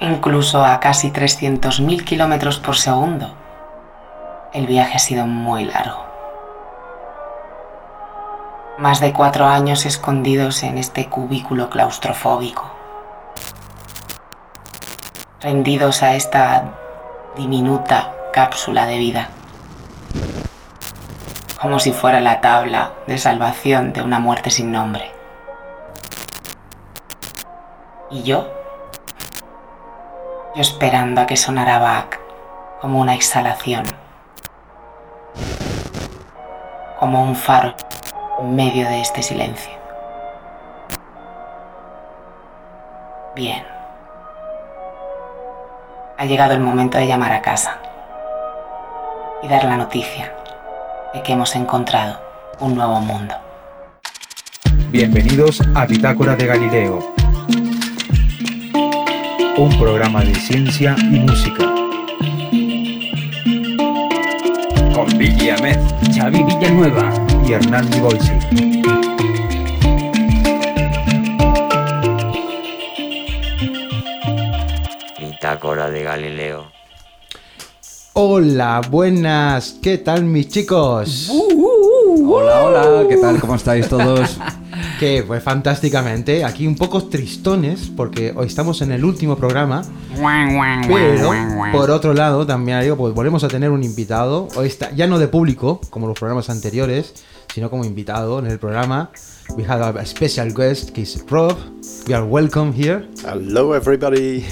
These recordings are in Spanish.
incluso a casi 300.000 kilómetros por segundo, el viaje ha sido muy largo. Más de cuatro años escondidos en este cubículo claustrofóbico, rendidos a esta diminuta cápsula de vida, como si fuera la tabla de salvación de una muerte sin nombre. Y yo, yo esperando a que sonara Bach como una exhalación, como un faro en medio de este silencio. Bien. Ha llegado el momento de llamar a casa y dar la noticia de que hemos encontrado un nuevo mundo. Bienvenidos a Bitácora de Galileo, un programa de ciencia y música. Con Vicky Ahmed, Xavi Villanueva y Hernán Bolsi. Bitácora de Galileo. Hola, buenas, ¿qué tal mis chicos? Hola, hola, ¿qué tal? ¿Cómo estáis todos? Que pues fantásticamente, aquí un poco tristones porque hoy estamos en el último programa, pero por otro lado también digo, pues volvemos a tener un invitado, hoy está ya no de público como los programas anteriores, sino como invitado en el programa. We have a special guest, que es Rob. We are welcome here. Hello everybody.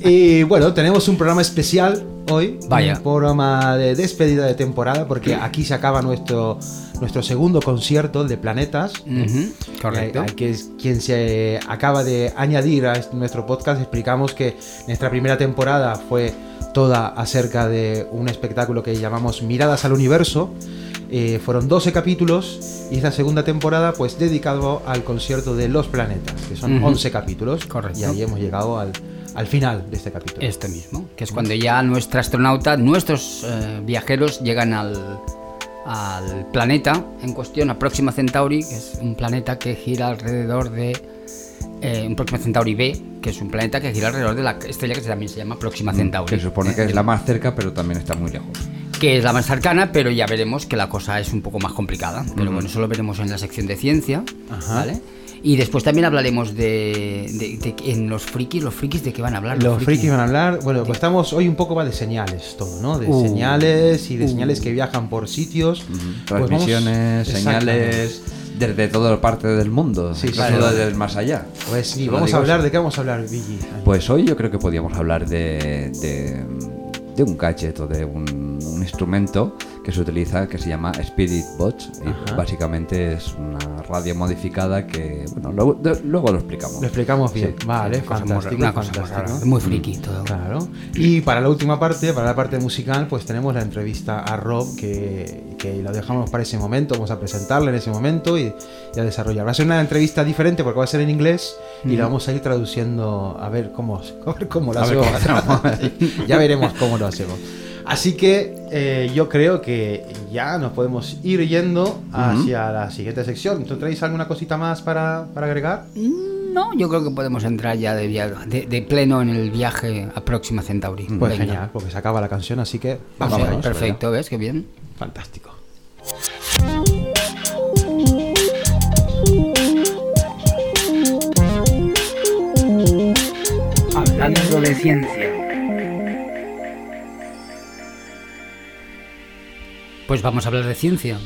Y bueno, tenemos un programa especial hoy. Vaya. Un programa de despedida de temporada, porque aquí se acaba nuestro, nuestro segundo concierto, el de Planetas. Ujú, Correcto. Eh, que es quien se acaba de añadir a este- nuestro podcast. Explicamos que nuestra primera temporada fue toda acerca de un espectáculo que llamamos Miradas al Universo. Eh, fueron 12 capítulos y esta segunda temporada pues dedicado al concierto de los planetas, que son Ujú. 11 capítulos. Correcto. Y ahí hemos llegado al, al final de este capítulo. Este mismo, que es cuando ya nuestro astronauta, nuestros eh, viajeros llegan al, al planeta en cuestión, a Próxima Centauri, que es un planeta que gira alrededor de. eh, un Próxima Centauri B, que es un planeta que gira alrededor de la estrella que también se llama Próxima Centauri. Que se supone que es la más cerca, pero también está muy lejos. que es la más cercana, pero ya veremos que la cosa es un poco más complicada. Pero bueno, eso lo veremos en la sección de ciencia, Ajá. ¿vale? Y después también hablaremos de, de- de- en los frikis, los frikis de qué van a hablar. Los frikis van a hablar, bueno, pues estamos hoy un poco va de señales todo, ¿no? De Uh. señales y de señales que viajan por sitios. Pues vamos- Transmisiones, señales, desde toda parte del mundo, Sí, sí. desde el más allá. Pues sí, Solo vamos a hablar, eso. ¿de qué vamos a hablar, Vigi? Pues hoy yo creo que podríamos hablar de, de, de un gadget o de un, un instrumento que se utiliza que se llama Spirit Box y Ajá. básicamente es una radio modificada que, bueno, luego, de- luego lo explicamos. Lo explicamos bien, Sí. vale, muy fantástico, muy fantástico. rara, muy friki todo. Claro. Y para la última parte, para la parte musical, pues tenemos la entrevista a Rob, que, que lo dejamos para ese momento, vamos a presentarla en ese momento y, y a desarrollar. Va a ser una entrevista diferente porque va a ser en inglés y la vamos a ir traduciendo a ver cómo, a ver cómo lo hacemos. Sí, ya veremos cómo lo hacemos. Así que eh, yo creo que ya nos podemos ir yendo hacia la siguiente sección. ¿Tú traéis alguna cosita más para, para agregar? No, yo creo que podemos entrar ya de, via- de, de pleno en el viaje a Próxima Centauri. Pues Venga. genial, porque se acaba la canción, así que Vamos, ello. perfecto, ¿ves? Qué bien. Fantástico. Hablando de ciencia. Pues vamos a hablar de ciencia.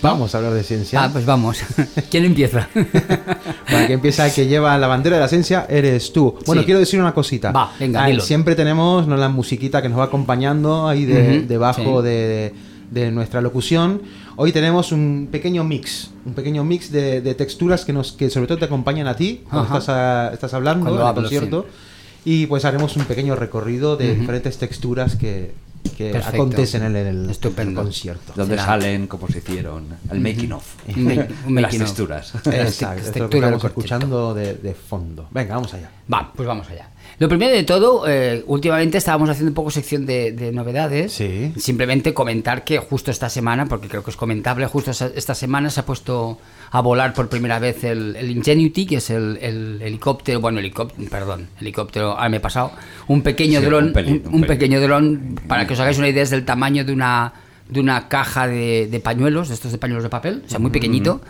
Vamos a hablar de ciencia. Ah, pues vamos. ¿Quién empieza? Para que empieza el que lleva la bandera de la ciencia, eres tú. Bueno, Sí. quiero decir una cosita. Va, venga, Ah, dilo. Siempre tenemos ¿no? la musiquita que nos va acompañando ahí de- debajo sí. de, de nuestra locución. Hoy tenemos un pequeño mix, un pequeño mix de, de texturas que nos que sobre todo te acompañan a ti cuando estás, a- estás hablando Cuando hablo, concierto. Y pues haremos un pequeño recorrido de diferentes texturas que, que Perfecto. acontecen en el, en el Estupendo. concierto. Donde Será. salen, cómo se hicieron, el making of. Un las texturas. Exacto, esto es lo que Textura del estamos escuchando de, de fondo. Venga, vamos allá. Va, pues vamos allá. Lo primero de todo, eh, últimamente estábamos haciendo un poco sección de, de novedades. Sí. Simplemente comentar que justo esta semana, porque creo que es comentable, justo esta semana se ha puesto a volar por primera vez el, el Ingenuity, que es el, el helicóptero, bueno, helicóptero, perdón, helicóptero, ah, me he pasado, un pequeño Sí, dron, un pequeño dron, para que os hagáis una idea, es del tamaño de una, de una caja de, de pañuelos, de estos de pañuelos de papel, o sea, muy pequeñito.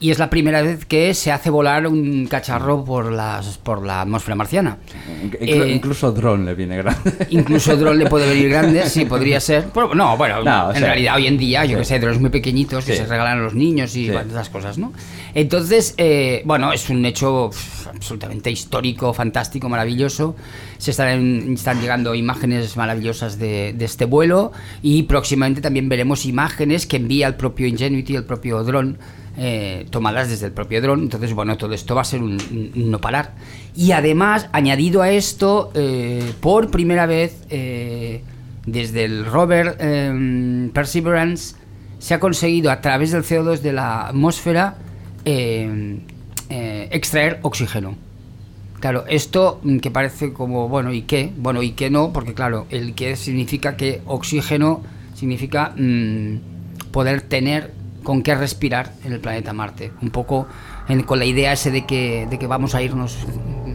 Y es la primera vez que se hace volar un cacharro por, las, por la atmósfera marciana. Inclu- Eh, incluso dron le viene grande. Incluso dron le puede venir grande, sí, podría ser. Bueno, no, bueno, No, en sea, realidad hoy en día, yo sí. que sé, drones muy pequeñitos que Sí. se regalan a los niños y Sí. esas cosas, ¿no? Entonces, eh, bueno, es un hecho absolutamente histórico, fantástico, maravilloso. Se están, están llegando imágenes maravillosas de, de este vuelo y próximamente también veremos imágenes que envía el propio Ingenuity, el propio dron, eh, tomadas desde el propio dron. Entonces, bueno, todo esto va a ser un, un- no parar. Y además, añadido a esto, eh, por primera vez, eh, desde el rover eh, Perseverance, se ha conseguido a través del CO2 de la atmósfera eh, eh, extraer oxígeno. Claro, esto mm, que parece como, bueno, ¿y qué? Bueno, ¿y qué no? Porque claro, el que significa que oxígeno significa mm, poder tener con qué respirar en el planeta Marte. Un poco en- con la idea ese de que, de que vamos a irnos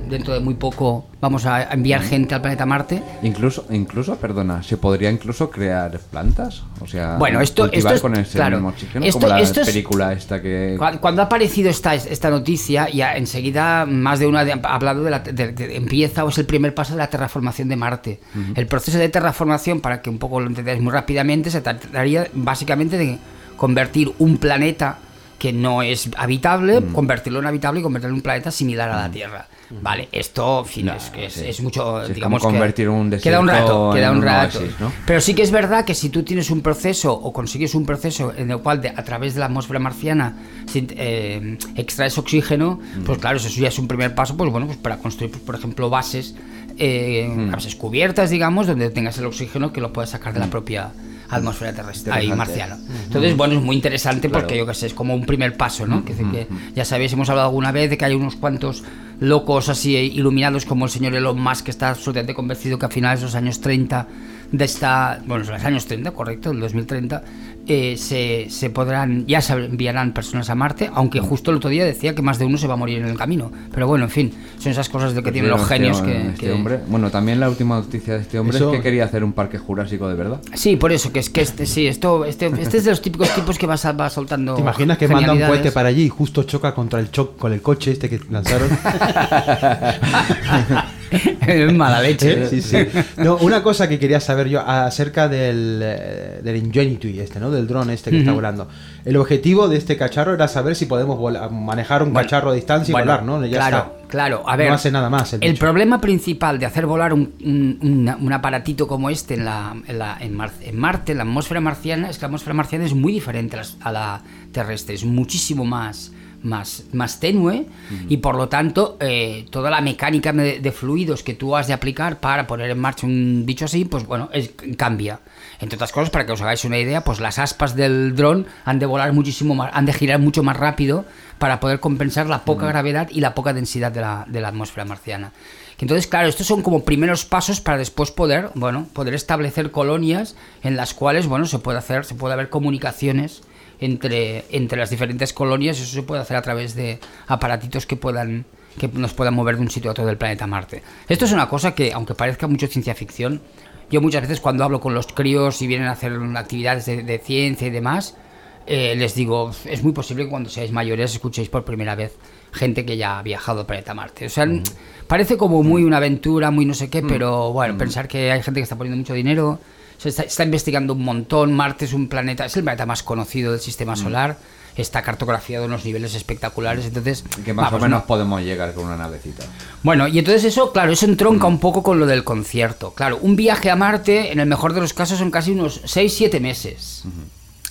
dentro de muy poco, vamos a enviar gente al planeta Marte. Incluso, incluso, perdona, se podría incluso crear plantas, o sea, Bueno, esto- cultivar esto es- con ese claro, mismo oxígeno, esto- como la esto es- película esta que Cu- Cuando ha aparecido esta, esta noticia, ya enseguida más de una ha hablado de la de- de- empieza o es el primer paso de la terraformación de Marte. El proceso de terraformación, para que un poco lo entendáis muy rápidamente, se trataría básicamente de convertir un planeta que no es habitable, convertirlo en habitable y convertirlo en un planeta similar a la Tierra. Vale, esto, en fin, es, que es, sí. es mucho, Sí, digamos como que convertir un queda un rato, queda un rato. oasis, ¿no? Pero sí que es verdad que si tú tienes un proceso o consigues un proceso en el cual de- a través de la atmósfera marciana eh, extraes oxígeno, pues claro, eso ya es un primer paso, pues bueno, pues para construir, pues, por ejemplo, bases, eh, bases cubiertas, digamos, donde tengas el oxígeno que lo puedes sacar de la propia atmósfera terrestre, ahí marciana. Entonces, bueno, es muy interesante porque yo que sé, es como un primer paso, ¿no? Que, que ya sabéis, hemos hablado alguna vez de que hay unos cuantos locos así iluminados como el señor Elon Musk que está absolutamente convencido que a finales de los años 30 de esta, bueno, los años 30, correcto, el 2030, eh, se, se podrán, ya se enviarán personas a Marte, aunque justo el otro día decía que más de uno se va a morir en el camino. Pero bueno, en fin, son esas cosas de que tienen los Este- genios que... este que- hombre. Bueno, también la última noticia de este hombre Eso- es que quería hacer un parque jurásico de verdad. Sí, por eso, que es que este, sí, esto, este, este es de los típicos tipos que va, sal- va soltando. ¿Te imaginas que manda un cohete para allí y justo choca contra el choc con el coche este que lanzaron? Es mala leche. ¿Eh? Sí, sí. No, una cosa que quería saber yo acerca del, eh, del Ingenuity este, ¿no? Del dron este que está volando. El objetivo de este cacharro era saber si podemos vola- manejar un Bueno, cacharro a distancia y bueno, volar, ¿no? Ya claro, está. claro. A ver, No hace nada más el problema principal de hacer volar un, un- aparatito como este en, la, en, la- en Mar- en Marte, en la atmósfera marciana, es que la atmósfera marciana es muy diferente a la terrestre, es muchísimo más más, más tenue y por lo tanto eh, toda la mecánica de, de fluidos que tú has de aplicar para poner en marcha un bicho así, pues bueno, es- cambia. Entre otras cosas, para que os hagáis una idea, pues las aspas del dron han de volar muchísimo más, han de girar mucho más rápido para poder compensar la poca gravedad y la poca densidad de la, de la atmósfera marciana. Entonces, claro, estos son como primeros pasos para después poder, bueno, poder establecer colonias en las cuales, bueno, se puede hacer, se puede haber comunicaciones entre, entre las diferentes colonias, eso se puede hacer a través de aparatitos que puedan que nos puedan mover de un sitio a otro del planeta Marte. Esto es una cosa que, aunque parezca mucho ciencia ficción, yo muchas veces cuando hablo con los críos y vienen a hacer actividades de, de ciencia y demás, eh, les digo, es muy posible que cuando seáis mayores escuchéis por primera vez gente que ya ha viajado al planeta Marte. O sea, parece como muy una aventura, muy no sé qué, pero bueno, pensar que hay gente que está poniendo mucho dinero, se está, está investigando un montón, Marte es un planeta, es el planeta más conocido del sistema solar, está cartografiado en unos niveles espectaculares, entonces... Que más vamos, o menos no- podemos llegar con una navecita. bueno, y entonces eso, claro, eso entronca un poco con lo del concierto. Claro, un viaje a Marte, en el mejor de los casos, son casi unos 6-7 meses.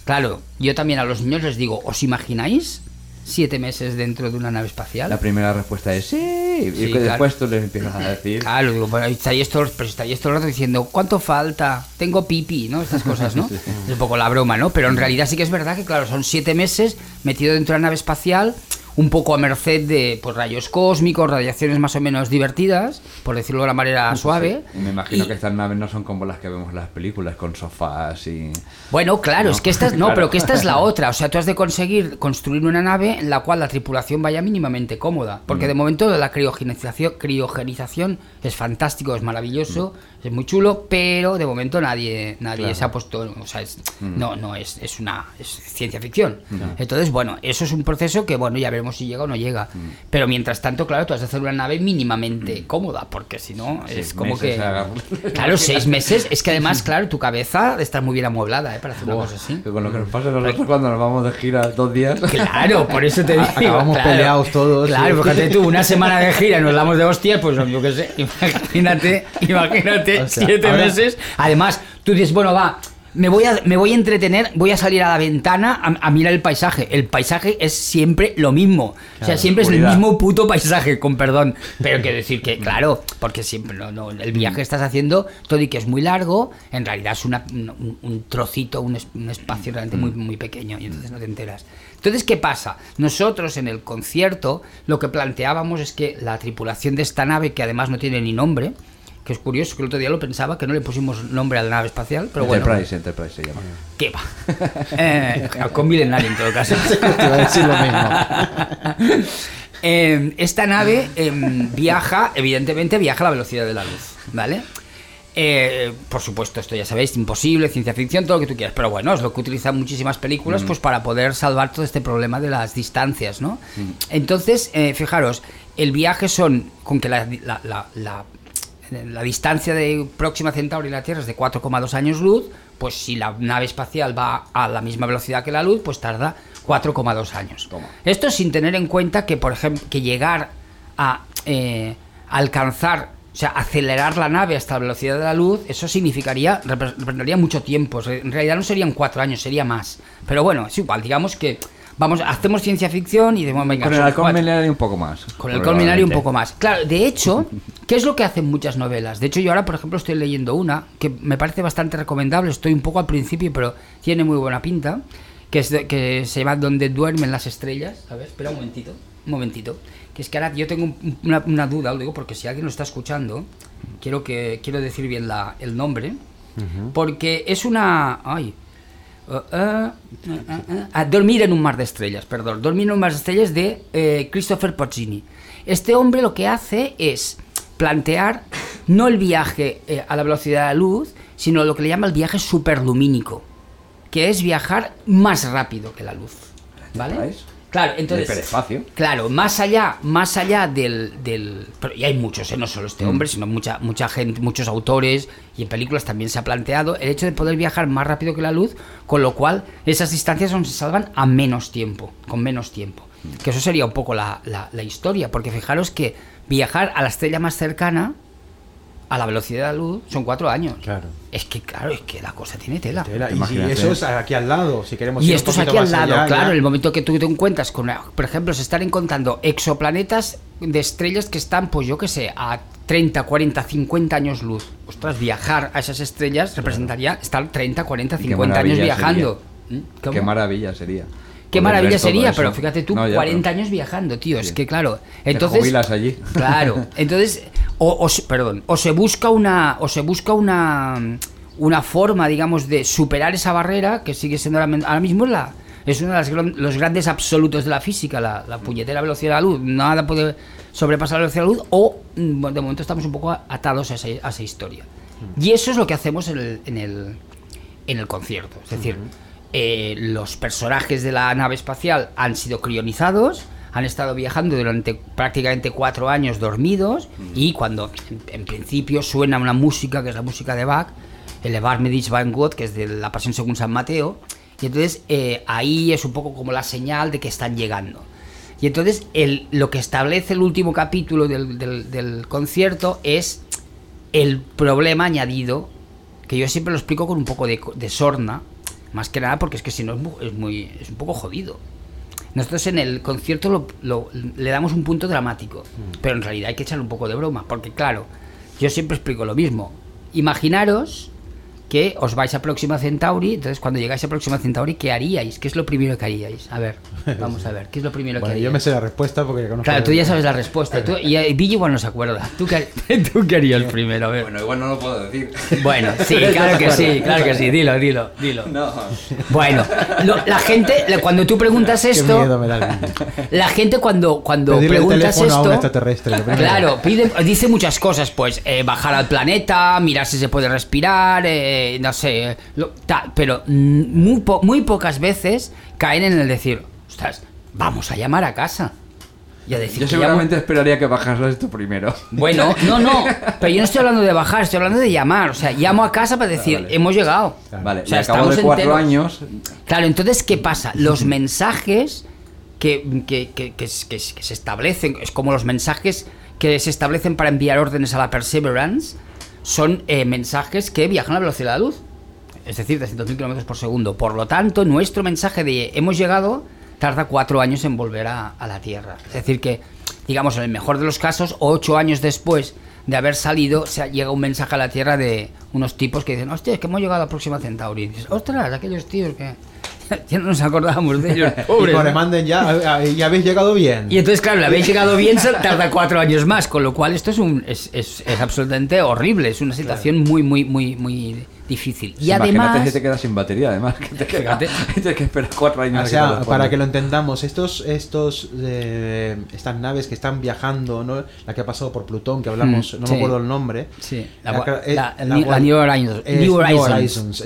Claro, yo también a los niños les digo, ¿os imagináis siete meses dentro de una nave espacial? La primera respuesta es sí. Y claro. después tú les empiezas a decir. Claro, digo, bueno, estáis todo, pero estáis todo el rato diciendo, ¿cuánto falta? Tengo pipi, ¿no? Estas cosas, ¿no? Es un poco la broma, ¿no? Pero en realidad sí que es verdad que, claro, son siete meses metido dentro de una nave espacial, un poco a merced de pues, rayos cósmicos, radiaciones más o menos divertidas, por decirlo de una manera suave. Me imagino Y- que estas naves no son como las que vemos en las películas, con sofás y. Bueno, claro, No, es que esta es, no, claro. pero que esta es la otra. O sea, tú has de conseguir construir una nave en la cual la tripulación vaya mínimamente cómoda. Porque Mm. de momento la criogenización, criogenización es fantástico, es maravilloso, es muy chulo, pero de momento nadie, nadie Mm. Claro. se ha puesto, o sea, es- Mm. no, no es, es una es ciencia ficción. Entonces, bueno, eso es un proceso que bueno, ya veremos si llega o no llega. Mm. Pero mientras tanto, claro, tú has de hacer una nave mínimamente cómoda, porque si no es como que Claro, seis meses, es que además, claro, tu cabeza de estar muy bien amueblada, ¿eh? Para hacer una cosa así. Que con lo que nos pasa nosotros cuando nos vamos de gira dos días. Claro, por eso te digo. Acabamos claro. peleados todos, Claro, fíjate tú, una semana de gira y nos damos de hostias, pues yo qué sé, imagínate, imagínate, O sea, siete ahora- meses. Además, tú dices, bueno, va. Me voy, a, me voy a entretener, voy a salir a la ventana a, a mirar el paisaje. El paisaje es siempre lo mismo. o sea, siempre es el mismo puto paisaje, con perdón. Pero quiero decir que, claro, porque siempre no, no, el viaje que estás haciendo, todo y que es muy largo, en realidad es una- un, un trocito, un, es- un espacio realmente muy, muy pequeño y entonces no te enteras. Entonces, ¿qué pasa? Nosotros en el concierto lo que planteábamos es que la tripulación de esta nave, que además no tiene ni nombre, que es curioso, que el otro día lo pensaba, que no le pusimos nombre a la nave espacial, pero bueno, Enterprise, Enterprise se llama. ¿qué va? Eh, con milenario en todo caso. Te iba a decir lo mismo. Eh, esta nave em, viaja, evidentemente viaja a la velocidad de la luz, ¿vale? Eh, por supuesto, esto ya sabéis, imposible, ciencia ficción, todo lo que tú quieras, pero bueno, es lo que utilizan muchísimas películas pues para poder salvar todo este problema de las distancias, ¿no? Entonces, eh, fijaros, el viaje son, con que la, la- la- la- distancia de Próxima Centauri y la Tierra es de 4,2 años luz, pues si la nave espacial va a la misma velocidad que la luz, pues tarda 4,2 años. Toma. Esto sin tener en cuenta que, por ejemplo, que llegar a eh, alcanzar, o sea, acelerar la nave hasta la velocidad de la luz, eso significaría, repre- representaría mucho tiempo. En realidad no serían cuatro años, sería más. Pero bueno, es igual, digamos que vamos, hacemos ciencia ficción y decimos, venga, Con el milenario un poco más. Con el colminario un poco más. Claro, de hecho, ¿qué es lo que hacen muchas novelas? De hecho, yo ahora, por ejemplo, estoy leyendo una que me parece bastante recomendable. Estoy un poco al principio, pero tiene muy buena pinta. Que, es de- que se llama Donde duermen las estrellas. A ver, espera un momentito. Un momentito. Que es que ahora yo tengo un- una, una duda, lo digo porque si alguien lo está escuchando, quiero, que, quiero decir bien la, el nombre. Porque es una. Ay. Uh, uh, uh, ah, Dormir en un mar de estrellas, perdón. Dormir en un mar de estrellas de eh, Christopher Pozzini. Este hombre lo que hace es plantear no el viaje eh, a la velocidad de la luz, sino lo que le llama el viaje superlumínico, que es viajar más rápido que la luz. ¿Vale? Claro, entonces. hiperespacio. Claro, más allá, más allá del, del pero y hay muchos, ¿eh? no solo este hombre, sino mucha, mucha gente, muchos autores y en películas también se ha planteado el hecho de poder viajar más rápido que la luz, con lo cual esas distancias son- se salvan a menos tiempo, con menos tiempo. Que eso sería un poco la, la- la historia, porque fijaros que viajar a la estrella más cercana a la velocidad de la luz son cuatro años. Claro. Es que, claro, es que la cosa tiene tela. Tela, Y si Imagínate. eso es aquí al lado, si queremos Y ir un esto es aquí al lado, allá, claro, ya- en el momento que tú te encuentras con, por ejemplo, se están encontrando exoplanetas de estrellas que están, pues yo qué sé, a 30, 40, 50 años luz. Ostras, viajar a esas estrellas representaría estar 30, 40, Qué 50 años viajando. ¿Mm? Qué maravilla sería. Qué maravilla sería, pero fíjate tú, No, ya, 40 pero- años viajando, tío. Es que claro. Te Entonces. jubilas allí. Claro. Entonces, o, o se- perdón, o se busca una. O se busca una. Una forma, digamos, de superar esa barrera que sigue siendo ahora, ahora mismo la. Es uno de las los grandes absolutos de la física, la, la puñetera velocidad de la luz. Nada puede sobrepasar la velocidad de la luz, o mm, de momento estamos un poco atados a esa, a esa historia. Y eso es lo que hacemos en el, en el, en el concierto. Es decir, eh, los personajes de la nave espacial han sido crionizados, han estado viajando durante prácticamente cuatro años dormidos y cuando en, principio suena una música, que es la música de Bach, el Elevarme dich Van Gott, que es de la Pasión según San Mateo, y entonces eh, ahí es un poco como la señal de que están llegando. Y entonces lo que establece el último capítulo del, concierto es el problema añadido, que yo siempre lo explico con un poco de sorna, más que nada porque es que si no es muy, es muy- es un poco jodido. Nosotros en el concierto lo- lo- le damos un punto dramático, pero en realidad hay que echarle un poco de broma, porque claro, yo siempre explico lo mismo. Imaginaros que os vais a Próxima Centauri, entonces cuando llegáis a Próxima Centauri, ¿qué haríais? ¿Qué es lo primero que haríais? A ver, vamos a ver, ¿qué es lo primero Bueno, que yo haríais? me sé la respuesta porque ya conozco. Claro, tú ya sabes la respuesta. Tú, y eh, Billy igual no se acuerda. ¿Tú qué, tú qué harías primero? A ver. Bueno, igual no lo puedo decir. Bueno, sí, claro que sí, claro que sí. Dilo, dilo, dilo. No. Bueno, lo- la gente, cuando tú preguntas Qué esto, miedo me da el Billy. la gente cuando, cuando Pedirle el preguntas teléfono a un esto, extraterrestre. lo primero. claro, pide, dice muchas cosas, pues eh, bajar al planeta, mirar si se puede respirar, eh, no sé, lo- ta- pero muy, po- muy pocas veces caen en el decir, ostras, vamos a llamar a casa. Y a decir Yo que llamo- seguramente esperaría que bajaras esto primero. Bueno, no, no, pero yo no estoy hablando de bajar, estoy hablando de llamar. O sea, llamo a casa para decir, hemos llegado. Vale, O sea, cabo de estamos cuatro enteros. años, Claro, entonces, ¿qué pasa? Los mensajes que, que- que- que se establecen, es como los mensajes que se establecen para enviar órdenes a la Perseverance, son eh, mensajes que viajan a la velocidad de la luz. Es decir, de 100.000 kilómetros por segundo. Por lo tanto, nuestro mensaje de hemos llegado tarda cuatro años en volver a, a la Tierra. Es decir, que, digamos, en el mejor de los casos, ocho años después de haber salido, se llega un mensaje a la Tierra de unos tipos que dicen, hostia, es que hemos llegado a la próxima Centauri. Y dices, ostras, aquellos tíos que ya no nos acordábamos de ellos. Y pobres, cuando manden ya, a- a- ya habéis llegado bien. Y entonces, claro, le habéis llegado bien, tarda cuatro años más, con lo cual esto es un es, es, es absolutamente horrible, es una situación muy, muy, muy, muy difícil. Y imagínate además... si te quedas sin batería, además. Que te queda- tienes que esperar cuatro años. O que sea, para que lo entendamos, estos, estos, eh, estas naves que están viajando, ¿no? la que ha pasado por Plutón, que hablamos, Mm, no sí. me acuerdo el nombre. Sí, la La, gua- eh, la- la New- Horizons- New Horizons, sí.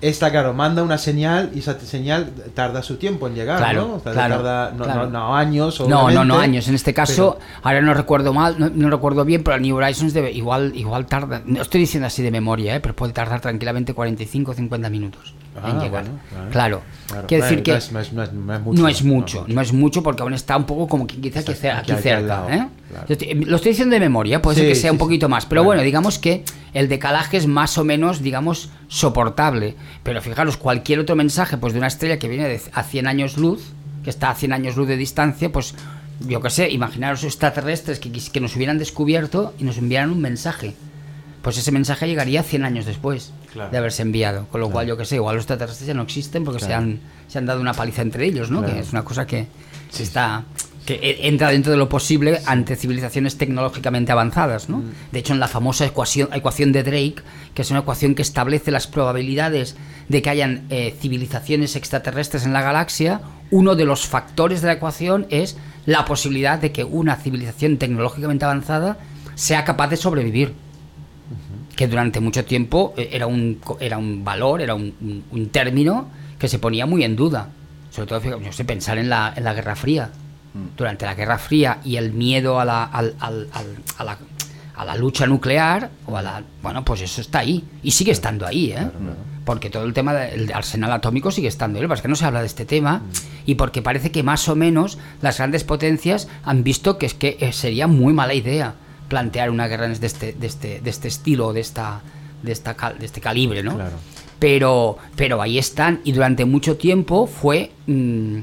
Esta, claro, manda una señal y esa señal tarda su tiempo en llegar, Claro, ¿no? O sea, claro, tarda, no, claro. no- no años, No, no, no años. En este caso, pero- ahora no recuerdo mal, no, no recuerdo bien, pero New Horizons debe, igual, igual tarda. No estoy diciendo así de memoria, ¿eh? pero puede tardar tranquilamente 45 o 50 minutos en Ah, llegar. bueno, claro. Claro. Decir que no es- no es- no es- no es mucho, no es mucho, no es mucho porque aún está un poco como que quizá aquí, Exacto, cer- aquí- cerca. ¿eh? claro. Lo estoy diciendo de memoria, puede ser que sea sí, un poquito sí. más, pero bueno, digamos que el decalaje es más o menos, digamos, soportable. Pero fijaros, cualquier otro mensaje pues de una estrella que viene de a 100 años luz, que está a 100 años luz de distancia, pues yo qué sé, imaginaros extraterrestres que, que nos hubieran descubierto y nos enviaran un mensaje. Pues ese mensaje llegaría 100 años después Claro. de haberse enviado. Con lo cual, yo qué sé, igual los extraterrestres ya no existen porque se, han, se han dado una paliza entre ellos, ¿no? Que es una cosa que se está que e- entra dentro de lo posible ante civilizaciones tecnológicamente avanzadas, ¿no? Mm. De hecho, en la famosa ecuación, ecuación de Drake, que es una ecuación que establece las probabilidades de que hayan eh, civilizaciones extraterrestres en la galaxia, uno de los factores de la ecuación es la posibilidad de que una civilización tecnológicamente avanzada sea capaz de sobrevivir que durante mucho tiempo eh, era un, era un valor, era un, un- un término que se ponía muy en duda. Sobre todo, fíjate, yo sé, pensar en la, en la Guerra Fría. Durante la Guerra Fría y el miedo a la, al- al- al- a la, a la lucha nuclear, o a la, bueno, pues eso está ahí. Y sigue estando ahí, ¿eh? Porque todo el tema del arsenal atómico sigue estando ahí. Pasa es que no se habla de este tema y porque parece que más o menos las grandes potencias han visto que es que eh, sería muy mala idea plantear una guerra de este, de este, de este estilo, de esta, de esta cal- de este calibre, ¿no? Claro. Pero, pero ahí están y durante mucho tiempo fue, mm,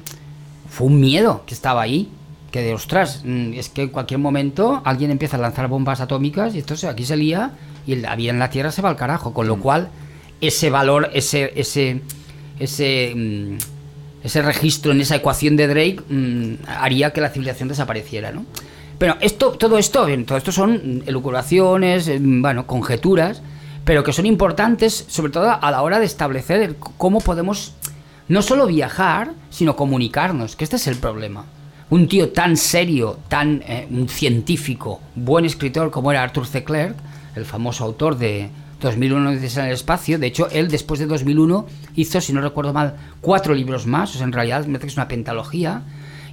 fue un miedo que estaba ahí. Que de ostras, mm, es que en cualquier momento alguien empieza a lanzar bombas atómicas y entonces aquí se lía y la vida en la Tierra se va al carajo. Con lo cual, ese valor, ese, ese, ese, mm, ese registro en esa ecuación de Drake mm, haría que la civilización desapareciera, ¿no? Pero esto, todo esto, todo esto son elucubraciones, eh, bueno, conjeturas, pero que son importantes, sobre todo a la hora de establecer cómo podemos no solo viajar, sino comunicarnos, que este es el problema. Un tío tan serio, tan eh, científico, buen escritor como era Arthur C. Clarke, el famoso autor de 2001 Odisea en el espacio, de hecho él después de 2001 hizo, si no recuerdo mal, cuatro libros más, o sea, en realidad me parece que es una pentalogía,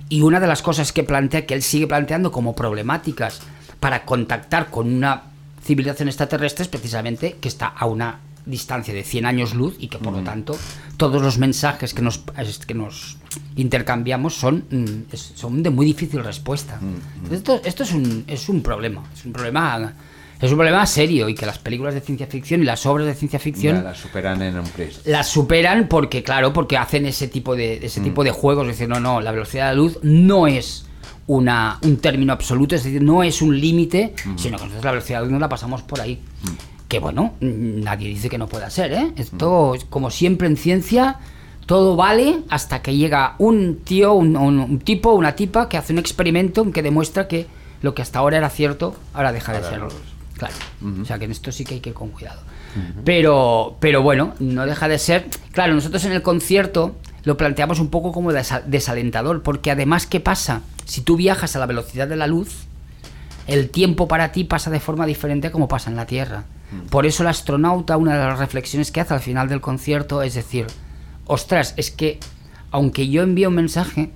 y una de las cosas que plantea, que él sigue planteando como problemáticas para contactar con una civilización extraterrestre es precisamente que está a una distancia de 100 años luz y que por lo tanto todos los mensajes que nos, que nos intercambiamos son, mm, son de muy difícil respuesta. Entonces, Esto, esto es, un, es un problema, es un problema Es un problema serio y que las películas de ciencia ficción y las obras de ciencia ficción Ya la superan en un pris. las superan porque, claro, porque hacen ese tipo de, ese tipo de juegos. Es decir, no, no, la velocidad de la luz no es una, un término absoluto, es decir, no es un límite, sino que nosotros la velocidad de la luz no la pasamos por ahí. Que bueno, mm, nadie dice que no pueda ser, ¿eh? Esto, es como siempre en ciencia, todo vale hasta que llega un tío, un, un- un tipo, una tipa que hace un experimento que demuestra que lo que hasta ahora era cierto, ahora deja de serlo. Claro. O sea que en esto sí que hay que ir con cuidado. Pero, pero bueno, no deja de ser. Claro, nosotros en el concierto lo planteamos un poco como desa- desalentador, porque además, ¿qué pasa? Si tú viajas a la velocidad de la luz, el tiempo para ti pasa de forma diferente a como pasa en la Tierra. Por eso el astronauta, una de las reflexiones que hace al final del concierto es decir, ostras, es que aunque yo envíe un mensaje,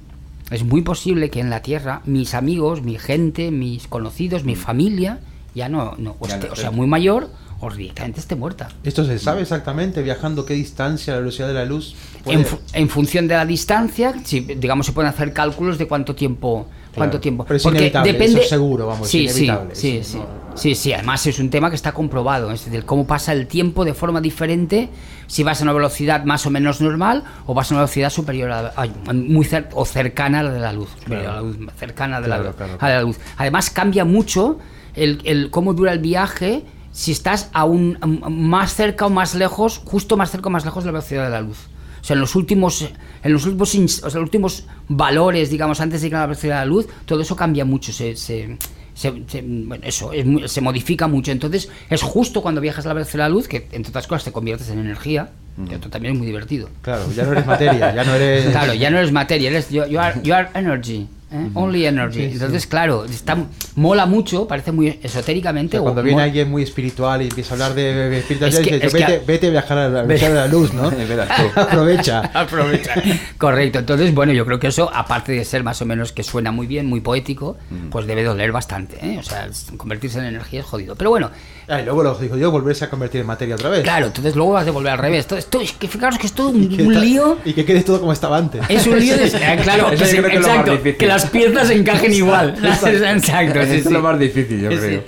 es muy posible que en la Tierra mis amigos, mi gente, mis conocidos, mi familia, ya no, no o, Ya esté- no o sea, muy mayor o directamente esté muerta. ¿Esto se sabe exactamente viajando qué distancia la velocidad de la luz? puede- En, en función de la distancia, si, digamos, se pueden hacer cálculos de cuánto tiempo. Cuánto Claro, tiempo. pero es Porque inevitable, depende. eso seguro, vamos, sí, inevitable, Sí, eso sí, no- sí, sí, Además, es un tema que está comprobado. Es decir, cómo pasa el tiempo de forma diferente si vas a una velocidad más o menos normal o vas a una velocidad superior a, a- muy cer- o cercana a la de la luz. superior a la luz, cercana de Claro, claro, a la luz. Además, cambia mucho el, el cómo dura el viaje si estás aún más cerca o más lejos, justo más cerca o más lejos de la velocidad de la luz. O sea, en los últimos, en los últimos, o sea, los últimos valores, digamos, antes de llegar a la velocidad de la luz, todo eso cambia mucho, se, se, se- se- bueno, eso, es muy- se modifica mucho. Entonces, es justo cuando viajas a la velocidad de la luz que, entre otras cosas, te conviertes en energía, que esto también es muy divertido. Claro, ya no eres materia, ya no eres... Claro, ya no eres materia, eres you, you are, you are energy. ¿Eh? Only energy. Sí, sí. Entonces, claro, está, mola mucho, parece muy esotéricamente. O sea, cuando o viene alguien muy espiritual y empieza a hablar de espiritualidad, Es que- dice, es que- vete, vete a viajar a la velocidad de la luz, ¿no? Aprovecha. Aprovecha. Correcto. Entonces, bueno, yo creo que eso, aparte de ser más o menos que suena muy bien, muy poético, pues debe doler bastante. ¿eh? O sea, convertirse en energía es jodido. Pero bueno, Ah, y luego lo digo yo, volverse a convertir en materia otra vez. claro, entonces luego vas a devolver al revés. Todo esto, es que fijaros que es todo un, que un está- lío. Y que quede todo como estaba antes. Es un lío de. eh, claro, que creo que es las piezas encajen igual. Exacto. sí, es sí. lo más difícil, yo Sí. creo.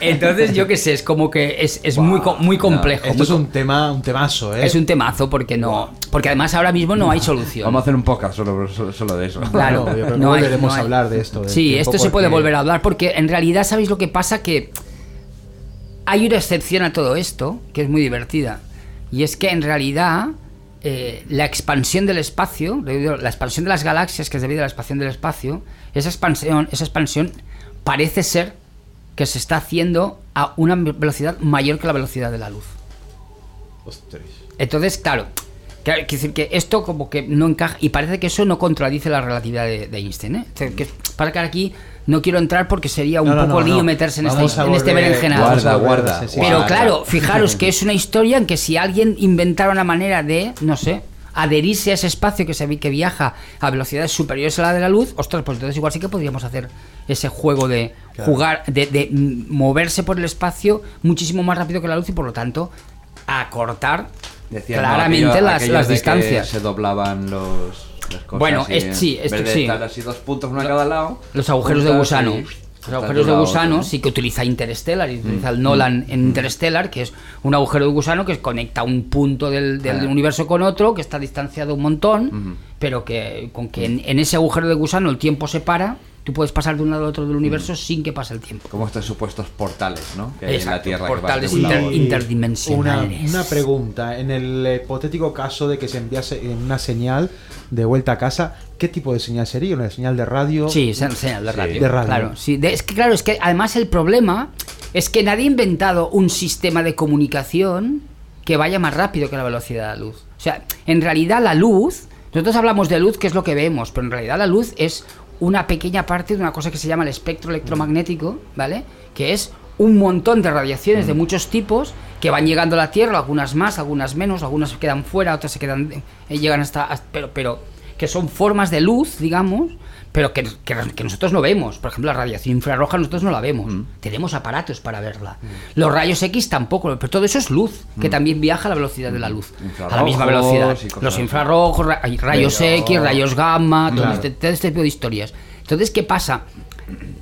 Entonces, yo qué sé, es como que es, es muy, muy complejo. Esto muy es un tema, un temazo, ¿eh? Es un temazo porque no. Porque además ahora mismo no hay solución. Vamos a hacer un podcast solo, solo, solo de eso. Claro, Yo creo que no hay- volveremos no a hablar de esto. de Sí, esto se puede volver a hablar porque en realidad sabéis lo que pasa que hay una excepción a todo esto que es muy divertida y es que en realidad eh, la expansión del espacio, la expansión de las galaxias que es debido a la expansión del espacio, esa expansión, esa expansión parece ser que se está haciendo a una velocidad mayor que la velocidad de la luz. Ostras. Entonces, claro, quiere decir que esto como que no encaja y parece que eso no contradice la relatividad de, de Einstein. ¿eh? O sea, que para que aquí no quiero entrar porque sería un No, no, poco no, lío no. meterse en, Vamos este, en este berenjenal. a Guarda, guarda. Pero Guarda. claro, fijaros que es una historia en que si alguien inventara una manera de, no sé, adherirse a ese espacio que se vi- que viaja a velocidades superiores a la de la luz, ostras, pues entonces igual sí que podríamos hacer ese juego de jugar, de, de, moverse por el espacio muchísimo más rápido que la luz y por lo tanto acortar Decían, ¿no? claramente Aquello- las, las distancias. se doblaban los, las cosas. Bueno, así, es- en sí, esto sí. así dos puntos uno a cada lado. Los agujeros de gusano. y Los agujeros de gusano sí que utiliza Interstellar y Mm. utiliza el Nolan en Interstellar, que es un agujero de gusano que conecta un punto del, del Ah. universo con otro, que está distanciado un montón, pero que con que en, en ese agujero de gusano el tiempo se para, tú puedes pasar de un lado a otro del universo sin que pase el tiempo. Como estos supuestos portales, ¿no? Que hay en la Tierra. portales que inter- interdimensionales. Una, una pregunta. En el hipotético caso de que se enviase una señal de vuelta a casa, ¿qué tipo de señal sería? ¿Una señal de radio? Sí, se- señal de radio. De radio. Claro, sí. De- es que claro, es que además el problema es que nadie ha inventado un sistema de comunicación que vaya más rápido que la velocidad de la luz. O sea, en realidad la luz, nosotros hablamos de luz, que es lo que vemos, pero en realidad la luz es una pequeña parte de una cosa que se llama el espectro electromagnético, ¿vale? Que es un montón de radiaciones de muchos tipos que van llegando a la Tierra, algunas más, algunas menos, algunas quedan fuera, otras se quedan eh, llegan hasta, hasta- pero pero que son formas de luz, digamos, pero que, que- que nosotros no vemos. Por ejemplo, la radiación infrarroja nosotros no la vemos. Tenemos aparatos para verla. Los rayos X tampoco, pero todo eso es luz, que también viaja a la velocidad de la luz. A la misma velocidad. Los infrarrojos, rayos Pero- X, rayos gamma, todo, este, todo este tipo de historias. Entonces, ¿qué pasa?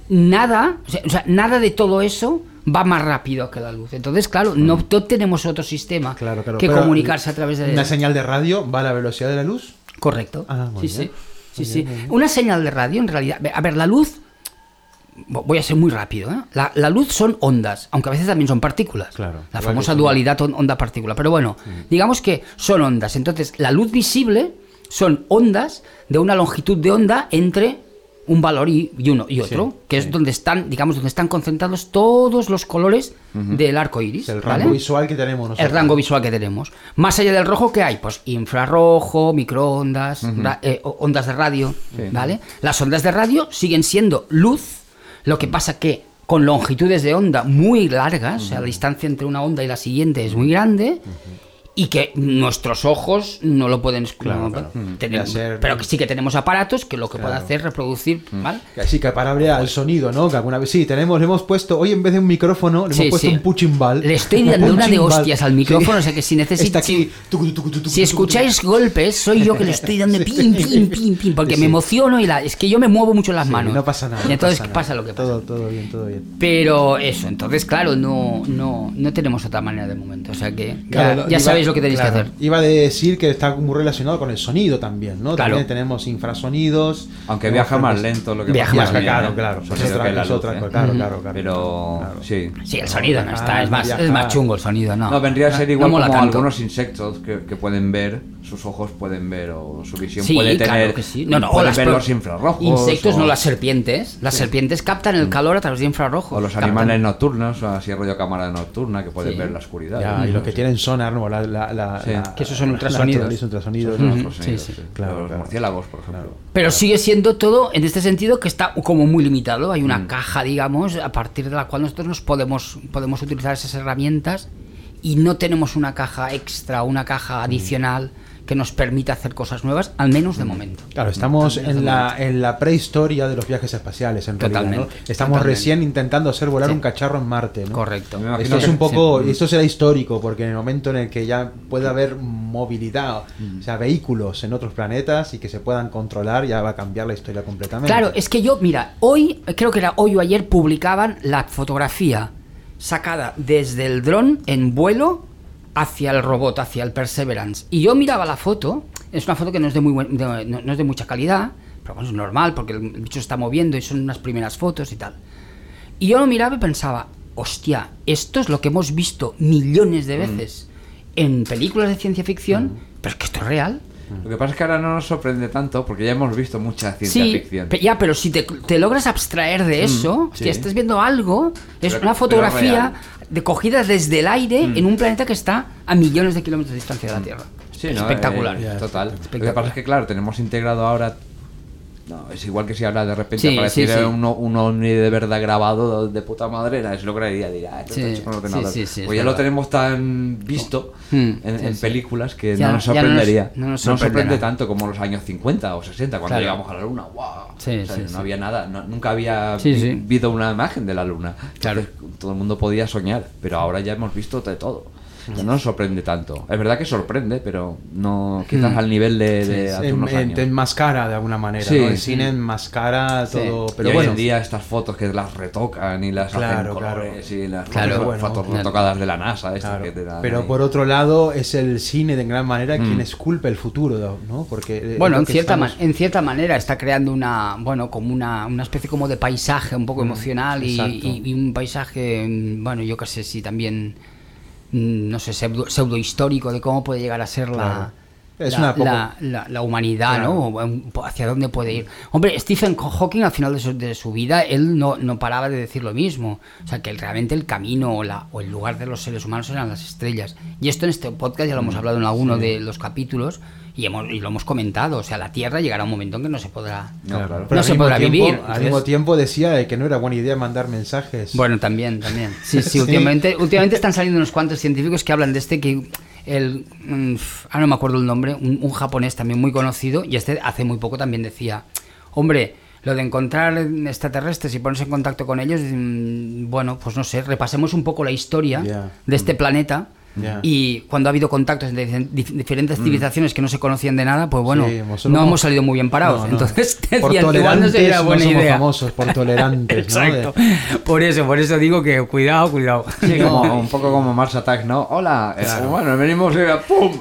Nada, o sea, nada de todo eso va más rápido que la luz. Entonces, claro, no, no tenemos otro sistema Claro, claro. que comunicarse a través de... Una señal de radio va a la velocidad de la luz. Correcto. Ah, muy sí, bien. sí. Muy sí, bien, sí. bien. Una señal de radio, en realidad. A ver, la luz. vo- Voy a ser muy rápido. ¿eh? La, la luz son ondas, aunque a veces también son partículas. Claro, La famosa dualidad on- onda-partícula. Pero bueno, digamos que son ondas. Entonces, la luz visible son ondas de una longitud de onda entre un valor y, y uno y otro, Sí, que sí. es donde están, digamos, donde están concentrados todos los colores del arco iris. El ¿vale? rango visual que tenemos nosotros. El rango visual que tenemos. Más allá del rojo, ¿qué hay? Pues infrarrojo, microondas, eh, ondas de radio, ¿vale? Las ondas de radio siguen siendo luz, lo que pasa que con longitudes de onda muy largas, o sea, la distancia entre una onda y la siguiente es muy grande. Y que nuestros ojos no lo pueden Claro, claro. ser- pero que sí que tenemos aparatos que lo que puede Claro. hacer es reproducir, ¿vale? Que Así que para hablar al sonido, ¿no? Que alguna vez sí, tenemos, le hemos puesto, hoy en vez de un micrófono, le Sí, hemos puesto sí. un puchimbal. Le estoy Un dando una de hostias al micrófono, o sea que si tucu, Si tucu, escucháis golpes, soy yo que le estoy dando Sí. pim, pim, pim, pim, porque Sí, me sí. emociono y la, es que yo me muevo mucho las Sí, manos. No pasa nada. Y no entonces pasa, pasa, nada. lo que pasa. Todo, todo bien, todo bien. Pero eso, entonces claro, no, no, no tenemos otra manera de momento. O sea que ya, ya sabéis lo que tenéis claro, que hacer. Iba a decir que está muy relacionado con el sonido también, ¿no? Claro. También tenemos infrasonidos. Aunque viaja más lento lo que Viaja más también, claro, claro, El es sonido otra- que la es luz, otra ¿eh? claro, claro, claro. Pero Claro. sí. Sí, el sonido no está, es más, es más chungo el sonido, no. No, vendría a ser igual mola como tanto. algunos insectos que, que pueden ver, sus ojos pueden ver o su visión Sí, puede claro tener. que sí. No, no, o pueden las ver los infrarrojos. Insectos, o, no las serpientes. Las serpientes captan el calor a través de infrarrojos. o los animales nocturnos, así rollo cámara nocturna que pueden ver la oscuridad. Y los que tienen sonar, ¿no? La, la, la, Sí. la- Que esos son ultrasonidos. los ultrasonidos. Claro, los claro. murciélagos, por ejemplo. Pero sigue siendo todo en este sentido que está como muy limitado. Hay Mm. una caja, digamos, a partir de la cual nosotros nos podemos, podemos utilizar esas herramientas y no tenemos una caja extra, una Mm. caja adicional que nos permita hacer cosas nuevas, al menos de momento. Claro, estamos en la, en la prehistoria de los viajes espaciales, en realidad. ¿no? Totalmente, Estamos totalmente. recién intentando hacer volar Sí. un cacharro en Marte. ¿no? Correcto. Esto es un poco, sí. esto será histórico, porque en el momento en el que ya pueda haber movilidad, Mm. o sea, vehículos en otros planetas y que se puedan controlar, ya va a cambiar la historia completamente. Claro, es que yo, mira, hoy, creo que era hoy o ayer, publicaban la fotografía sacada desde el dron en vuelo hacia el robot, hacia el Perseverance. Y yo miraba la foto, es una foto que no es de, muy buen- de- no, no es de mucha calidad, pero bueno, es normal porque el bicho se está moviendo y son unas primeras fotos y tal. Y yo lo miraba y pensaba, hostia, esto es lo que hemos visto millones de veces en películas de ciencia ficción, pero es que esto es real. Lo que pasa es que ahora no nos sorprende tanto porque ya hemos visto mucha ciencia Sí, ficción. pe- ya, pero si te, te logras abstraer de eso, sí. si estás viendo algo, es Pero- una fotografía de cogida desde el aire en un planeta que está a millones de kilómetros de distancia de la Tierra. Sí, ¿no? Espectacular. Eh, total. Lo que Espectacular. pasa es que, claro, tenemos integrado ahora. No, es igual que si ahora de repente Sí, apareciera sí, sí. Un, un ovni de verdad grabado de puta madre, es lo que diría, diría, "Ah, esto Sí, está hecho con sí, ordenador". sí, sí, es pues ya lo tenemos tan visto Hmm, en, en películas que Ya- no nos ya no nos- sorprendería. no nos sorprende tanto como los años 50 o 60, cuando Claro. llegamos a la luna. ¡Wow! O sea, no había nada, no- nunca había vi- visto una imagen de la luna. Claro. Entonces, todo el mundo podía soñar, pero ahora ya hemos visto de todo. Ya no nos sorprende tanto. Es verdad que sorprende, pero no quizás Hmm. al nivel de, de hace En- unos en- años. te enmascara de alguna manera, Sí, ¿no? El sí. cine enmascara Sí. todo, Pero pero hoy bueno. en día estas fotos que las retocan y las Claro, hacen colores y las Claro, fotos, bueno, fotos claro. retocadas de la NASA. estas Claro, que te dan pero ahí. por otro lado es el cine de gran manera Mm. quien esculpe el futuro, ¿no? Porque eh, Bueno, en cierta, estamos- en cierta manera está creando una, bueno, como una, una especie como de paisaje un poco emocional y, Mm, y- y un paisaje, mm, bueno, yo qué sé si también, mm, no sé, pseudo, pseudo histórico de cómo puede llegar a ser Claro. la, Es la, una poco- la- la- la humanidad, Claro. ¿no? Um, Hacia dónde puede ir. Hombre, Stephen Hawking al final de su, de su vida, él no, no paraba de decir lo mismo. O sea, que realmente el camino o, la, o el lugar de los seres humanos eran las estrellas. Y esto en este podcast ya lo hemos Mm, hablado en alguno de los capítulos y, hemos, y lo hemos comentado. O sea, la Tierra llegará un momento en que no se podrá... No, claro. Se podrá tiempo- vivir, Al mismo tiempo decía que no era buena idea mandar mensajes. Bueno, también, también. Sí, sí, Sí. últimamente, últimamente están saliendo unos cuantos científicos que hablan de este que el mm, ahora no me acuerdo el nombre, un, un japonés también muy conocido y este hace muy poco también decía, hombre, lo de encontrar extraterrestres y ponerse en contacto con ellos, mm, bueno, pues no sé, repasemos un poco la historia de este planeta Y cuando ha habido contactos entre dif- dif- diferentes civilizaciones que no se conocían de nada, pues bueno, Sí, hemos- no somos- hemos salido muy bien parados. No, no. Entonces por decían, igual no tolerantes no buena somos idea. famosos, por tolerantes, ¿no? Exacto. De- Por eso, por eso digo que cuidado, cuidado. Sí, como, un poco como Mars Attack, ¿no? Hola, eh, bueno, venimos y ¡pum!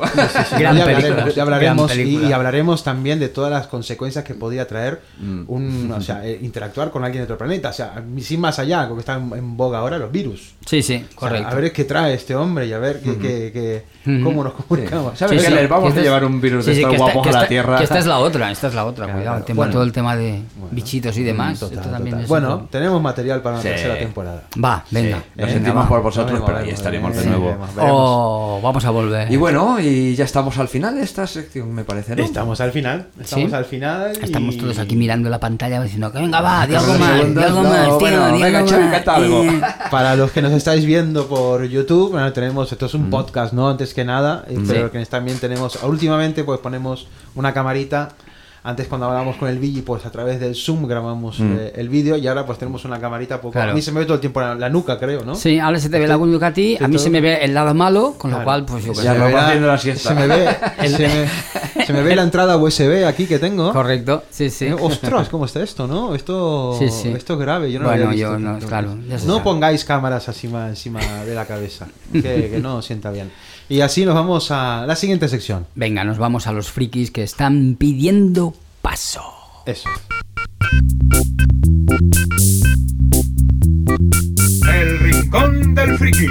Gran ya hablaremos, ya hablaremos gran y, hablaremos también de todas las consecuencias que podría traer Mm. un, o sea, eh, interactuar con alguien de otro planeta, o sea, sin más allá, que está en, en boga ahora, los virus. Sí, sí, O sea, correcto. a ver qué trae este hombre y a ver qué- qué- Ujú. cómo nos comunicamos. ¿Sabes Sí, que sí, les vamos que a esta es- llevar un virus sí, de estos que guapos que a la esta- Tierra? Que esta es la otra, esta es la otra, Claro, cuidado. claro. El tema, Bueno. todo el tema de bichitos y demás. Total, esto también total. es Bueno, otro- tenemos material para una Sí. tercera temporada. va, venga. Lo Eh, sentimos va, por vosotros, pero ahí estaremos de nuevo. Oh, vamos a volver. Y bueno, y ya estamos al final de esta sección, me parece, ¿no? Estamos al final, estamos ¿Sí? al final. y- Estamos todos aquí mirando la pantalla diciendo que venga, va, di algo más, di algo más, tío, bueno, venga, Para los que nos estáis viendo por YouTube, bueno, tenemos, esto es un podcast, ¿no? Antes que nada, eh, pero que también tenemos, últimamente pues ponemos una camarita. Antes cuando hablábamos con el Billy, pues a través del Zoom grabamos eh, el vídeo y ahora pues tenemos una camarita poco... Claro. A mí se me ve todo el tiempo la, la nuca, creo, ¿no? Sí, ahora se te ve la Gunyuka a ti, a mí todo- se me ve el lado malo, con lo cual, pues yo sé. lo me va haciendo la siesta. Se me ve, se me, se me ve la entrada USB aquí que tengo. Correcto, sí, sí. Eh, Ostras, ¿cómo está esto, no? Esto, Sí, sí. esto es grave. Yo no lo Bueno, había yo no, claro, se No sabe. pongáis cámaras encima, encima de la cabeza, que, que no sienta bien. Y así nos vamos a la siguiente sección. Venga, nos vamos a los frikis que están pidiendo paso. Eso. El rincón del friki.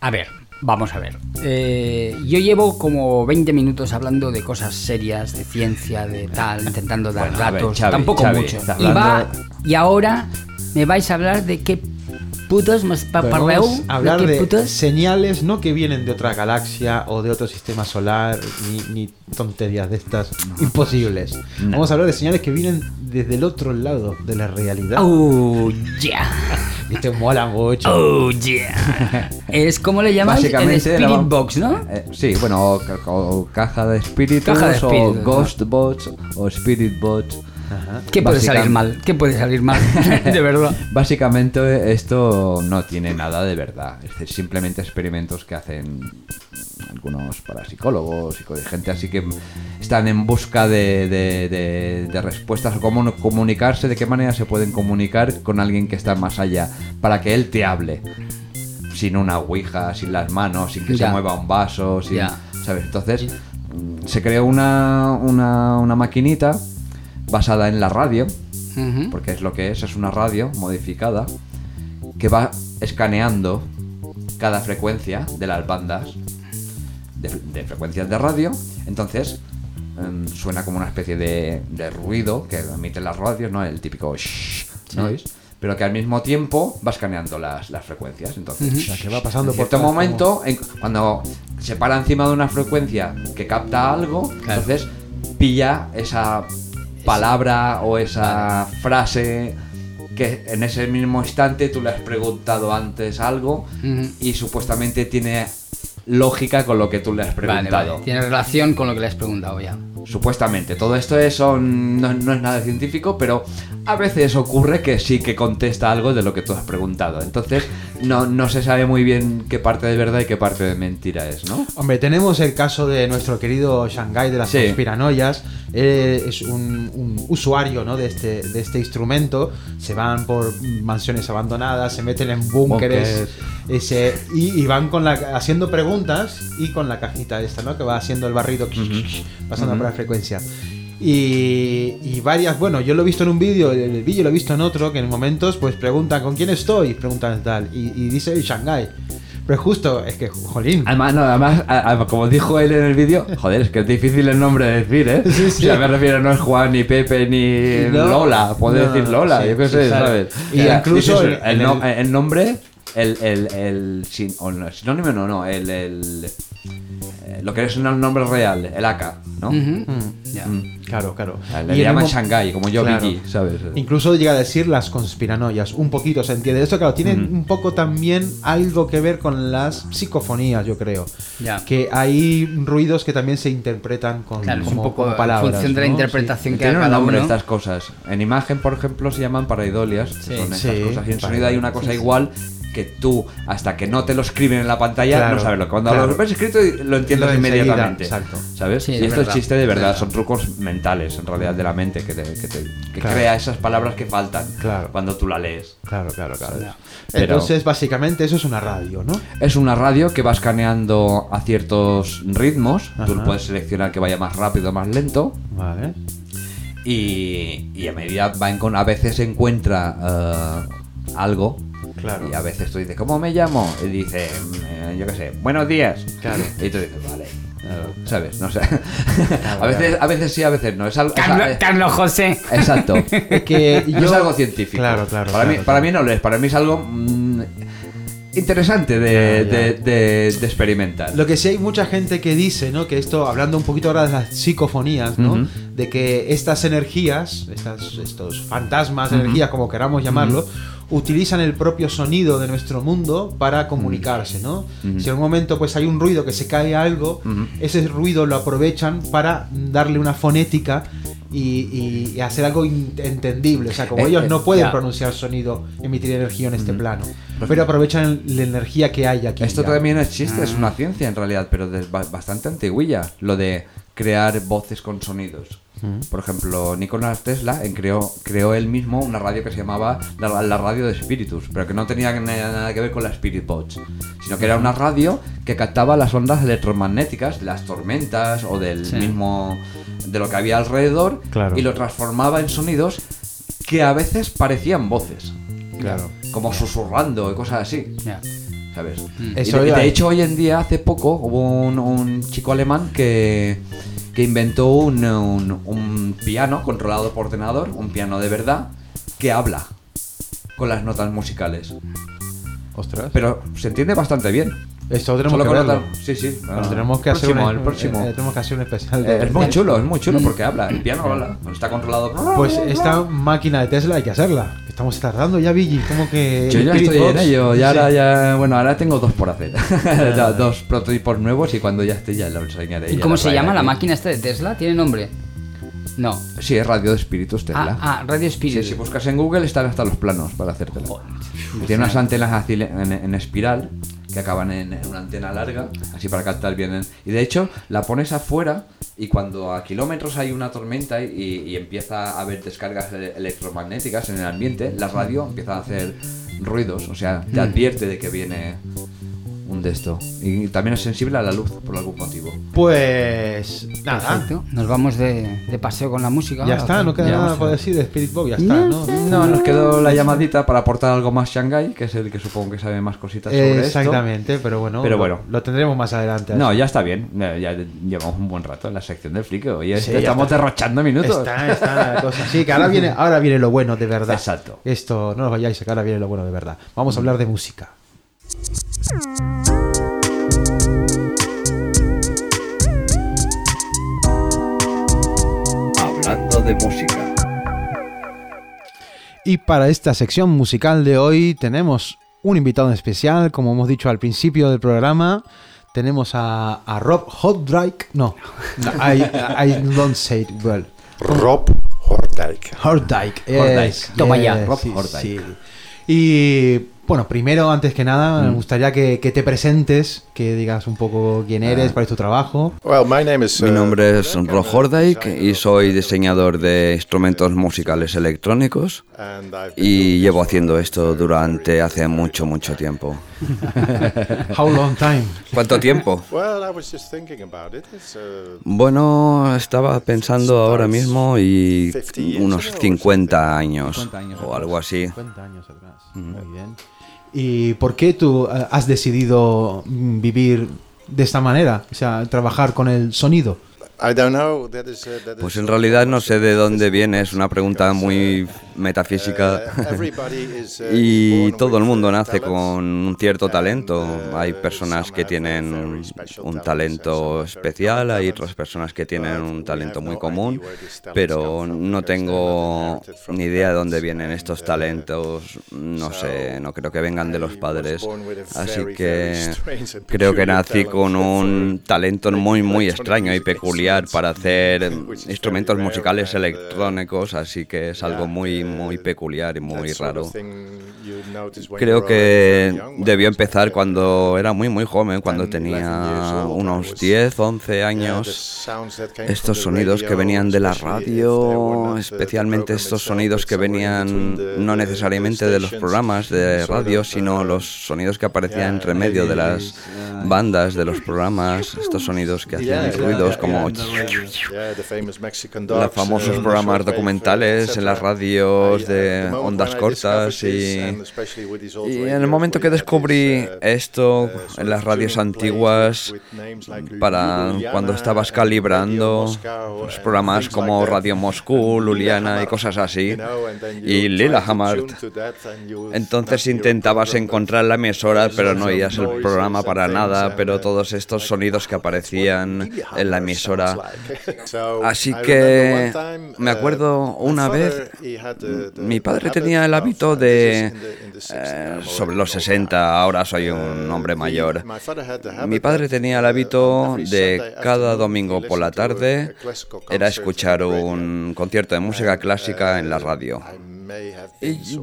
A ver, vamos a ver. Eh, yo llevo como 20 minutos hablando de cosas serias, de ciencia, de tal, intentando dar Bueno, a ver, datos. Xavi, Tampoco Xavi, mucho. Y, va, y ahora me vais a hablar de qué putos más pa- parleu, vamos a hablar de putos. señales no que vienen de otra galaxia o de otro sistema solar, ni, ni tonterías de estas imposibles. No. Vamos a hablar de señales que vienen desde el otro lado de la realidad. Oh, yeah. Y te mola mucho. Oh, yeah. Es como le el Básicamente Spirit la Box, ¿no? Eh, sí, bueno, o, ca- o caja de espíritus, Caja de espíritus, o ¿no? Ghost Bots, o Spirit Bots. Ajá. ¿Qué puede salir mal? ¿Qué puede salir mal? de verdad. Básicamente esto no tiene nada de verdad, es decir, simplemente experimentos que hacen algunos parapsicólogos y gente así que están en busca de, de- de- de respuestas o cómo comunicarse, de qué manera se pueden comunicar con alguien que está más allá, para que él te hable. Sin una ouija, sin las manos, sin que Ya. se mueva un vaso, sin. ¿sabes? Entonces mm, se creó una, una, una maquinita basada en la radio, porque es lo que es, es una radio modificada que va escaneando cada frecuencia de las bandas de, de frecuencias de radio. Entonces em, suena como una especie de, de ruido que emiten las radios, ¿no? El típico shh noise, pero que al mismo tiempo va escaneando las, las frecuencias. Entonces, O sea, que va pasando en por cierto momento, en- cuando se para encima de una frecuencia que capta algo, Claro. entonces pilla esa palabra o esa frase que en ese mismo instante tú le has preguntado antes algo y supuestamente tiene lógica con lo que tú le has Vale, preguntado. vale. Tiene relación con lo que le has preguntado ya. Supuestamente. Todo esto es, son- no, no es nada científico, pero a veces ocurre que sí que contesta algo de lo que tú has preguntado. Entonces, no, no se sabe muy bien qué parte de verdad y qué parte de mentira es, ¿no? Hombre, tenemos el caso de nuestro querido Shanghai de las Sí. conspiranoias. Él es un, un usuario ¿no? de, este, de este instrumento. Se van por mansiones abandonadas, se meten en búnkeres ese, y, y van con la, haciendo preguntas y con la cajita esta, ¿no? que va haciendo el barrido, pasando por la frecuencia. Y, y varias, bueno, yo lo he visto en un vídeo, el, el vídeo lo he visto en otro, que en momentos pues preguntan ¿con quién estoy? Preguntan tal, y, y dice Shanghai. Pero justo, es que, jolín. Además, no, además, a- a- como dijo él en el vídeo, joder, es que es difícil el nombre de decir, ¿eh? Sí, sí. O sea, me refiero, no es Juan, ni Pepe, ni No. Lola. Puede No, decir Lola, sí, yo qué sé. ¿sabes? Y Ya, incluso el, no- el- el nombre, el, el, el, sinónimo, no, no, el, el, eh, lo que es un nombre real, el AK, ¿no? Mm, Ya. Mm. Claro, claro. Le Y en llaman Shanghai, como yo, Claro. Vicky, ¿sabes? Incluso llega a decir las conspiranoias, un poquito se entiende. Esto, claro, tiene un poco también algo que ver con las psicofonías, yo creo. Que hay ruidos que también se interpretan con Claro, es como, un poco como en palabras. función de la ¿no? interpretación que Tienen un cada nombre uno. estas cosas. En imagen, por ejemplo, se llaman paraidolias. Sí. son estas Sí, cosas. Y en sonido hay una cosa igual que tú, hasta que no te lo escriben en la pantalla, Claro, no sabes lo que. Cuando claro. lo ves escrito, lo entiendes Lo inmediatamente. exacto. ¿Sabes? Sí, y es esto verdad. es chiste de verdad, son trucos mentales, en realidad, de la mente, que, te- que, te- que Claro. crea esas palabras que faltan Claro. cuando tú la lees. Claro, claro, claro. Pero- Entonces, básicamente, eso es una radio, ¿no? Es una radio que va escaneando a ciertos ritmos. Tú puedes seleccionar que vaya más rápido o más lento. Vale. Y, y a medida va encon- a veces encuentra eh, algo. Claro. Y a veces tú dices, ¿cómo me llamo? Y dice, eh, yo qué sé, buenos días. Claro. Y tú dices, vale. eh, ¿Sabes? No sé. a, veces, a veces sí, a veces no. Es algo. es Carlos, a- Carlos José. Exacto. Es que No es algo científico. Claro, claro. Para, claro, mí, claro. para mí no lo es. Para mí es algo mm, interesante de, Ya, ya. de- de- de experimentar. Lo que sí hay mucha gente que dice, ¿no? Que esto, hablando un poquito ahora de las psicofonías, ¿no? De que estas energías, estas, estos fantasmas, energías, como queramos llamarlo, utilizan el propio sonido de nuestro mundo para comunicarse, ¿no? Si en un momento pues hay un ruido que se cae algo, ese ruido lo aprovechan para darle una fonética y, hacer algo entendible. O sea, como Eh, ellos eh, no pueden ya. pronunciar sonido, emitir energía en este plano, pero aprovechan la energía que hay aquí. Esto ya. también es chiste, es una ciencia en realidad, pero de- ba- bastante antiguilla. Lo de crear voces con sonidos. Por ejemplo, Nikola Tesla creó, creó él mismo una radio que se llamaba la, la radio de espíritus, pero que no tenía na- nada que ver con la Spirit Box, sino que era una radio que captaba las ondas electromagnéticas de las tormentas o del Sí. mismo de lo que había alrededor Claro. y lo transformaba en sonidos que a veces parecían voces, Claro. como susurrando y cosas así. ¿sabes? Y Eso de, iba- de hecho, hoy en día, hace poco, hubo un, un chico alemán que, que inventó un, un- un piano controlado por ordenador, un piano de verdad, que habla con las notas musicales. Ostras. Pero se entiende bastante bien. Esto tenemos Solo que verlo. Sí, sí. No, tenemos que el hacer próximo, un, el próximo. eh, tenemos que hacer un especial. Eh, de- es muy chulo, es muy chulo porque habla. El piano habla. Está controlado. Pues esta máquina de Tesla hay que hacerla. Estamos tardando ya, Billy. Como que. Yo ya estoy en ello, Sí, ya sí. ahora ya, bueno, ahora tengo dos por hacer, Ya, dos prototipos nuevos y cuando ya esté ya lo enseñaré. ¿Y cómo se llama la máquina esta de Tesla? ¿Tiene nombre? No. Sí, es radio de espíritus Tesla. Ah, ah, Radio Sí, Spirit. si buscas en Google están hasta los planos para hacértelo. Tiene unas antenas en, en espiral que acaban en, en una antena larga, así para captar bien. el- Y de hecho, la pones afuera y cuando a kilómetros hay una tormenta y, y empieza a haber descargas ele- electromagnéticas en el ambiente, la radio empieza a hacer ruidos, o sea, te advierte de que viene un de esto. Y también es sensible a la luz por algún motivo. Pues. Nada. Perfecto. Nos vamos de, de paseo con la música. Ya está, ¿o no queda Ya nada por decir de Spirit Box. Ya está, ¿no? No, nos quedó la llamadita para aportar algo más Shanghai, que es el que supongo que sabe más cositas sobre esto. Exactamente, pero bueno. Pero lo- bueno. Lo, tendremos más adelante. No, ya está bien. Ya llevamos un buen rato en la sección del Sí, ya estamos está. derrochando minutos. Está, está la cosa. Sí, que ahora viene, ahora viene lo bueno de verdad. Exacto. Esto, no os vayáis, que ahora viene lo bueno de verdad. Vamos a hablar de música. Hablando de música. Y para esta sección musical de hoy tenemos un invitado especial, como hemos dicho al principio del programa. Tenemos a, a Rob Hotdryke. No, no, I, I don't say it well. Rob. Hordijk. Hordijk. yes, Toma ya, Rob sí, sí. Y bueno, primero, antes que nada, me gustaría que, que te presentes, que digas un poco quién eres, cuál es tu trabajo. Well, my name is, Mi uh, nombre es Rob Ro Hordijk y soy diseñador de instrumentos musicales electrónicos y doing llevo this haciendo for esto very, durante very hace long mucho, time. mucho tiempo. How long time? ¿Cuánto tiempo? Well, I was just thinking about it. It's, uh, Bueno, estaba pensando ahora mismo y unos 50 años 50 años o algo así. 50 años atrás. Muy bien. ¿Y por qué tú eh, has decidido mm, vivir de esta manera? O sea, trabajar con el sonido. I don't know. That is, uh, Pues en realidad no sé de dónde viene, es una pregunta muy uh, metafísica. uh, Y todo el mundo nace con un cierto talento. Hay personas que tienen un talento especial, hay otras personas que tienen un talento muy común, pero no tengo ni idea de dónde vienen estos talentos, no sé, no creo que vengan de los padres. Así que creo que nací con un talento muy, muy extraño y peculiar para hacer instrumentos musicales uh, electrónicos, así que es algo muy, uh, muy peculiar y muy raro. Creo que debió empezar cuando era muy muy joven, cuando tenía unos 10, 11 años. Estos sonidos que venían de la radio, especialmente estos sonidos que venían no necesariamente de los programas de radio, sino los sonidos que aparecían entre medio de las bandas de los programas, estos sonidos que hacían ruidos como los famosos programas documentales en las radios de ondas cortas y, y en el momento que descubrí esto en las radios antiguas para cuando estabas calibrando los programas como Radio Moscú, Luliana y cosas así. y Lillehammer entonces intentabas encontrar la emisora pero no oías el programa para nada pero todos estos sonidos que aparecían en la emisora así que me acuerdo una vez mi padre tenía el hábito de eh, sobre los 60 ahora soy un hombre mayor. mi padre tenía el hábito de cada domingo por la tarde era escuchar un concierto de música clásica en la radio.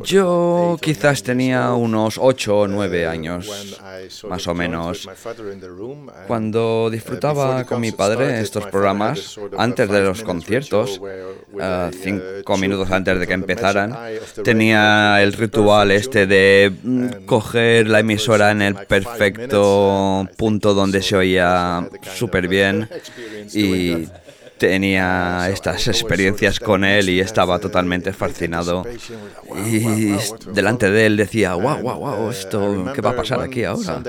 Yo quizás tenía unos 8 o 9 años, más o menos. Cuando disfrutaba con mi padre estos programas, antes de los conciertos, uh, cinco minutos antes de que empezaran, tenía el ritual este de mm, coger la emisora en el perfecto punto donde se oía súper bien y tenía estas experiencias con él y estaba totalmente fascinado. Y delante de él decía, wow, wow, wow, esto, ¿qué va a pasar aquí ahora?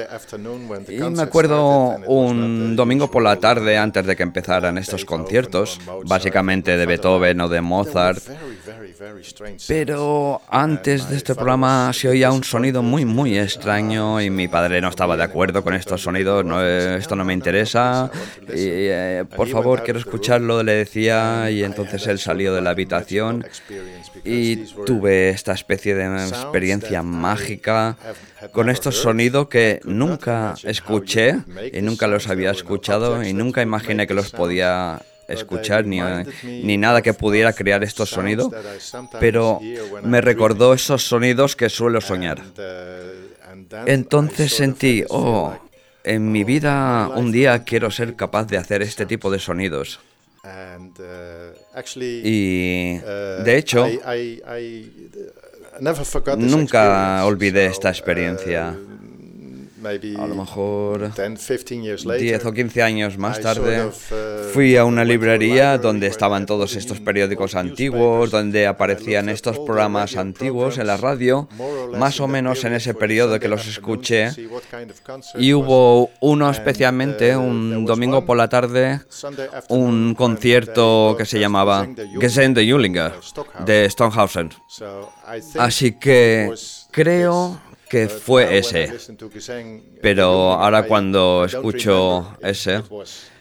Y me acuerdo un domingo por la tarde antes de que empezaran estos conciertos, básicamente de Beethoven o de Mozart, pero antes de este programa se oía un sonido muy, muy extraño y mi padre no estaba de acuerdo con estos sonidos, no, esto no me interesa, y, eh, por favor quiero escucharlo, le decía, y entonces él salió de la habitación y tuve esta especie de experiencia mágica con estos sonidos que nunca escuché y nunca los había escuchado y nunca imaginé que los podía escuchar ni, ni nada que pudiera crear estos sonidos, pero me recordó esos sonidos que suelo soñar. Entonces sentí, oh, en mi vida un día quiero ser capaz de hacer este tipo de sonidos. Y de hecho, nunca olvidé esta experiencia a lo mejor 10 o 15 años más tarde, uh, fui a una librería donde estaban todos estos periódicos antiguos, donde aparecían estos programas antiguos en la radio, más o menos en ese periodo que los escuché, y hubo uno especialmente, uh, un domingo por la tarde, un concierto que se llamaba Gesang de Jullinger, de Stonehausen. Así que creo que fue ese. Pero ahora cuando escucho ese,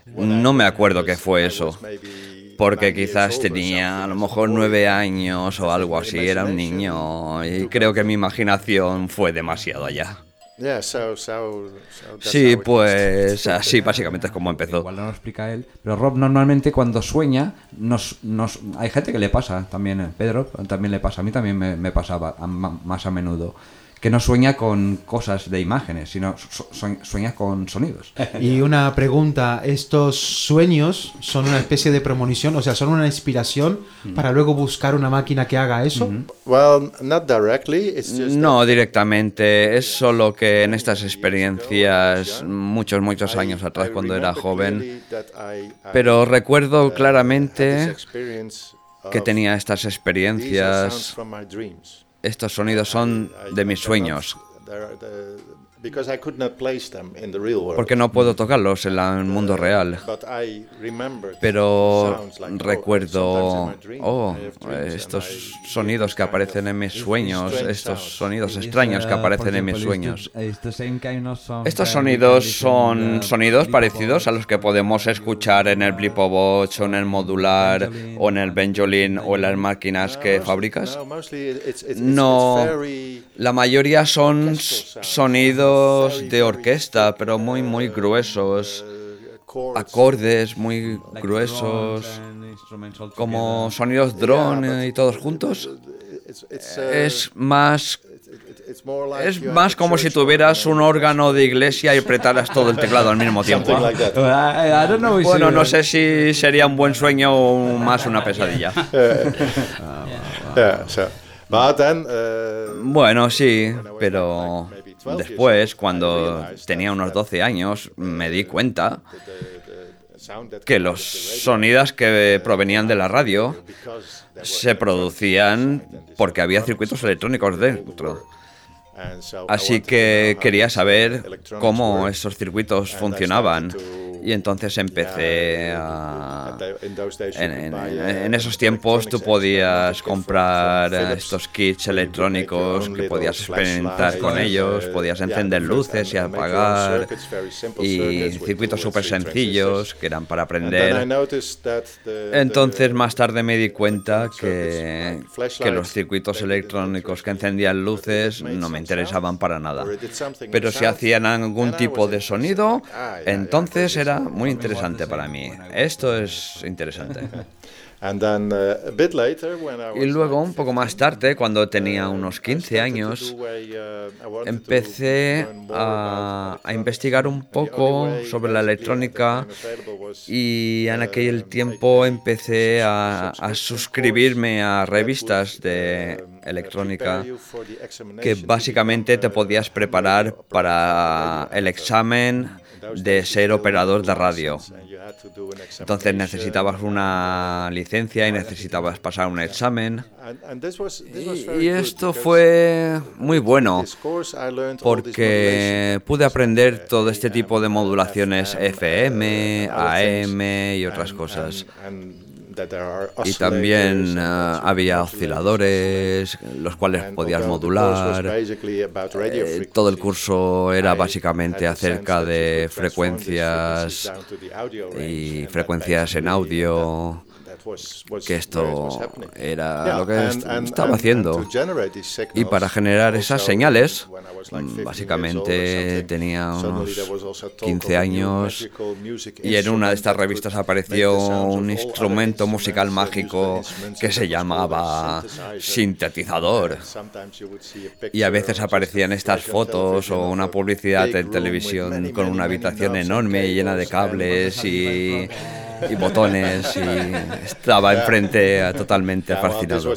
no me acuerdo que fue eso. Porque quizás tenía a lo mejor nueve años o algo así, era un niño y creo que mi imaginación fue demasiado allá. Sí, pues así básicamente es como empezó. Igual no lo explica él, pero Rob normalmente cuando sueña, nos, nos, hay gente que le pasa también, eh, Pedro también le pasa, a mí también me, me pasaba más a menudo que no sueña con cosas de imágenes, sino sueña con sonidos. Y una pregunta, ¿estos sueños son una especie de premonición? O sea, ¿son una inspiración para luego buscar una máquina que haga eso? No directamente, es solo que en estas experiencias, muchos, muchos años atrás cuando era joven, pero recuerdo claramente que tenía estas experiencias estos sonidos son de mis sueños. Porque no puedo tocarlos en el mundo real. Pero recuerdo, oh, estos sonidos que aparecen en mis sueños, estos sonidos extraños que aparecen en mis sueños. Estos sonidos son sonidos parecidos a los que podemos escuchar en el Blipobox o en el modular o en el Benjolin o en las máquinas que fabricas. No, la mayoría son sonidos de orquesta, pero muy, muy gruesos. Acordes muy gruesos, como sonidos drone y todos juntos. es más es más como si tuvieras un órgano de iglesia y apretaras todo el teclado al mismo tiempo. Bueno, no sé si sería un buen sueño o más una pesadilla. Bueno, sí, pero después, cuando tenía unos 12 años, me di cuenta que los sonidos que provenían de la radio se producían porque había circuitos electrónicos dentro. Así que quería saber cómo esos circuitos funcionaban y entonces empecé a... En, esos tiempos tú podías comprar estos kits electrónicos que podías experimentar con ellos, podías encender luces y apagar y circuitos súper sencillos que eran para aprender. Entonces más tarde me di cuenta que, que los circuitos electrónicos que encendían luces no me interesaban para nada. Pero si hacían algún tipo de sonido, entonces era muy interesante para mí. Esto es interesante. Y luego, un poco más tarde, cuando tenía unos 15 años, empecé a, investigar un poco sobre la electrónica y en aquel tiempo empecé a, a suscribirme a revistas de electrónica que básicamente te podías preparar para el examen de ser operador de radio. Entonces necesitabas una licencia y necesitabas pasar un examen. Y, esto fue muy bueno porque pude aprender todo este tipo de modulaciones FM, AM y otras cosas. Y también uh, había osciladores, los cuales podías modular. Eh, todo el curso era básicamente acerca de frecuencias y frecuencias en audio que esto era lo que estaba haciendo. Y para generar esas señales, básicamente tenía unos 15 años y en una de estas revistas apareció un instrumento musical mágico que se llamaba sintetizador. Y a veces aparecían estas fotos o una publicidad en televisión con una habitación enorme llena de cables y y botones y estaba enfrente totalmente fascinado.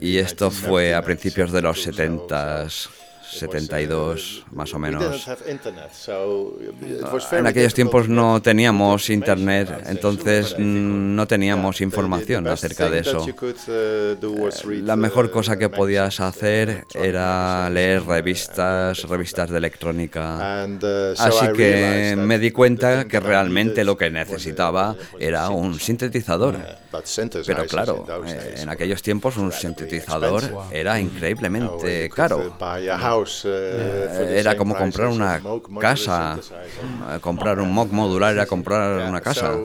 Y esto fue a principios de los 70s. 72 más o menos. En aquellos tiempos no teníamos internet, entonces no teníamos información acerca de eso. La mejor cosa que podías hacer era leer revistas, revistas de electrónica. Así que me di cuenta que realmente lo que necesitaba era un sintetizador. Pero claro, en aquellos tiempos un sintetizador era increíblemente caro. Eh, era como comprar una casa, eh, comprar un mock modular era comprar una casa.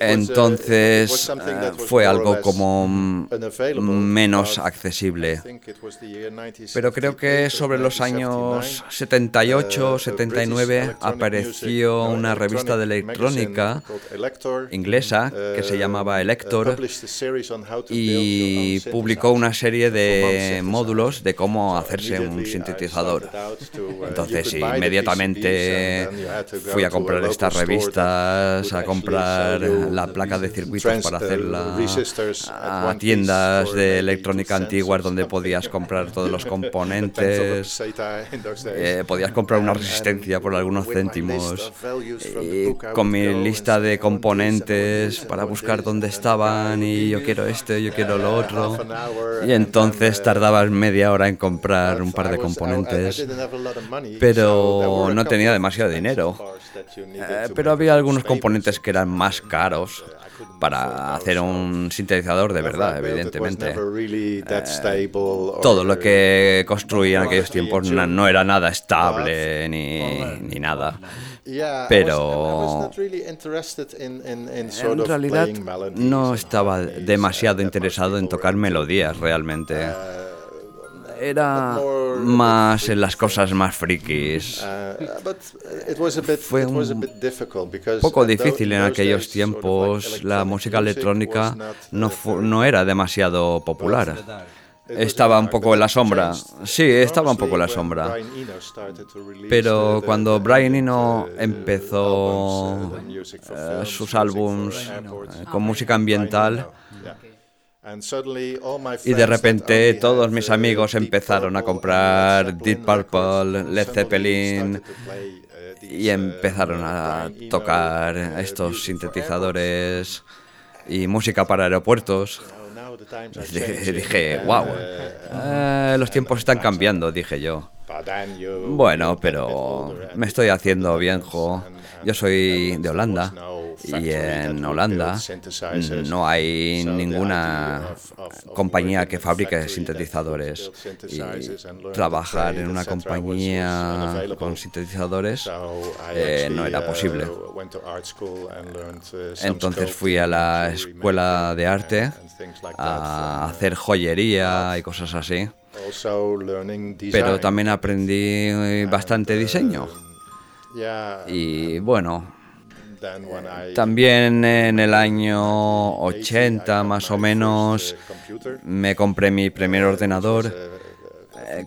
Entonces eh, fue algo como menos accesible. Pero creo que sobre los años 78, 79 apareció una revista de electrónica inglesa que se llamaba Elector y publicó una serie de módulos de cómo hacerse un sintetizador entonces inmediatamente fui a comprar estas revistas, a comprar la placa de circuitos para hacerla, a tiendas de electrónica antiguas donde podías comprar todos los componentes, eh, podías comprar una resistencia por algunos céntimos, y con mi lista de componentes para buscar dónde estaban y yo quiero este, yo quiero lo otro. Y entonces tardabas media hora en comprar un par de componentes pero no tenía demasiado dinero. Eh, pero había algunos componentes que eran más caros para hacer un sintetizador de verdad, evidentemente. Eh, todo lo que construía en aquellos tiempos no, era nada estable ni, ni nada. Pero en realidad no estaba demasiado interesado en tocar melodías realmente. Era más en las cosas más frikis. Fue un poco difícil en aquellos tiempos. La música electrónica no, no era demasiado popular. Estaba un poco en la sombra. Sí, estaba un poco en la sombra. Pero cuando Brian Eno empezó eh, sus álbums eh, con música ambiental, y de repente todos mis amigos empezaron a comprar Deep Purple, Led Zeppelin y empezaron a tocar estos sintetizadores y música para aeropuertos. Dije, wow, eh, los tiempos están cambiando, dije yo. Bueno, pero me estoy haciendo viejo. Yo soy de Holanda y en Holanda no hay ninguna compañía que fabrique sintetizadores y trabajar en una compañía con sintetizadores eh, no era posible. Entonces fui a la escuela de arte a hacer joyería y cosas así. Pero también aprendí bastante diseño. Y bueno, también en el año 80 más o menos me compré mi primer ordenador eh,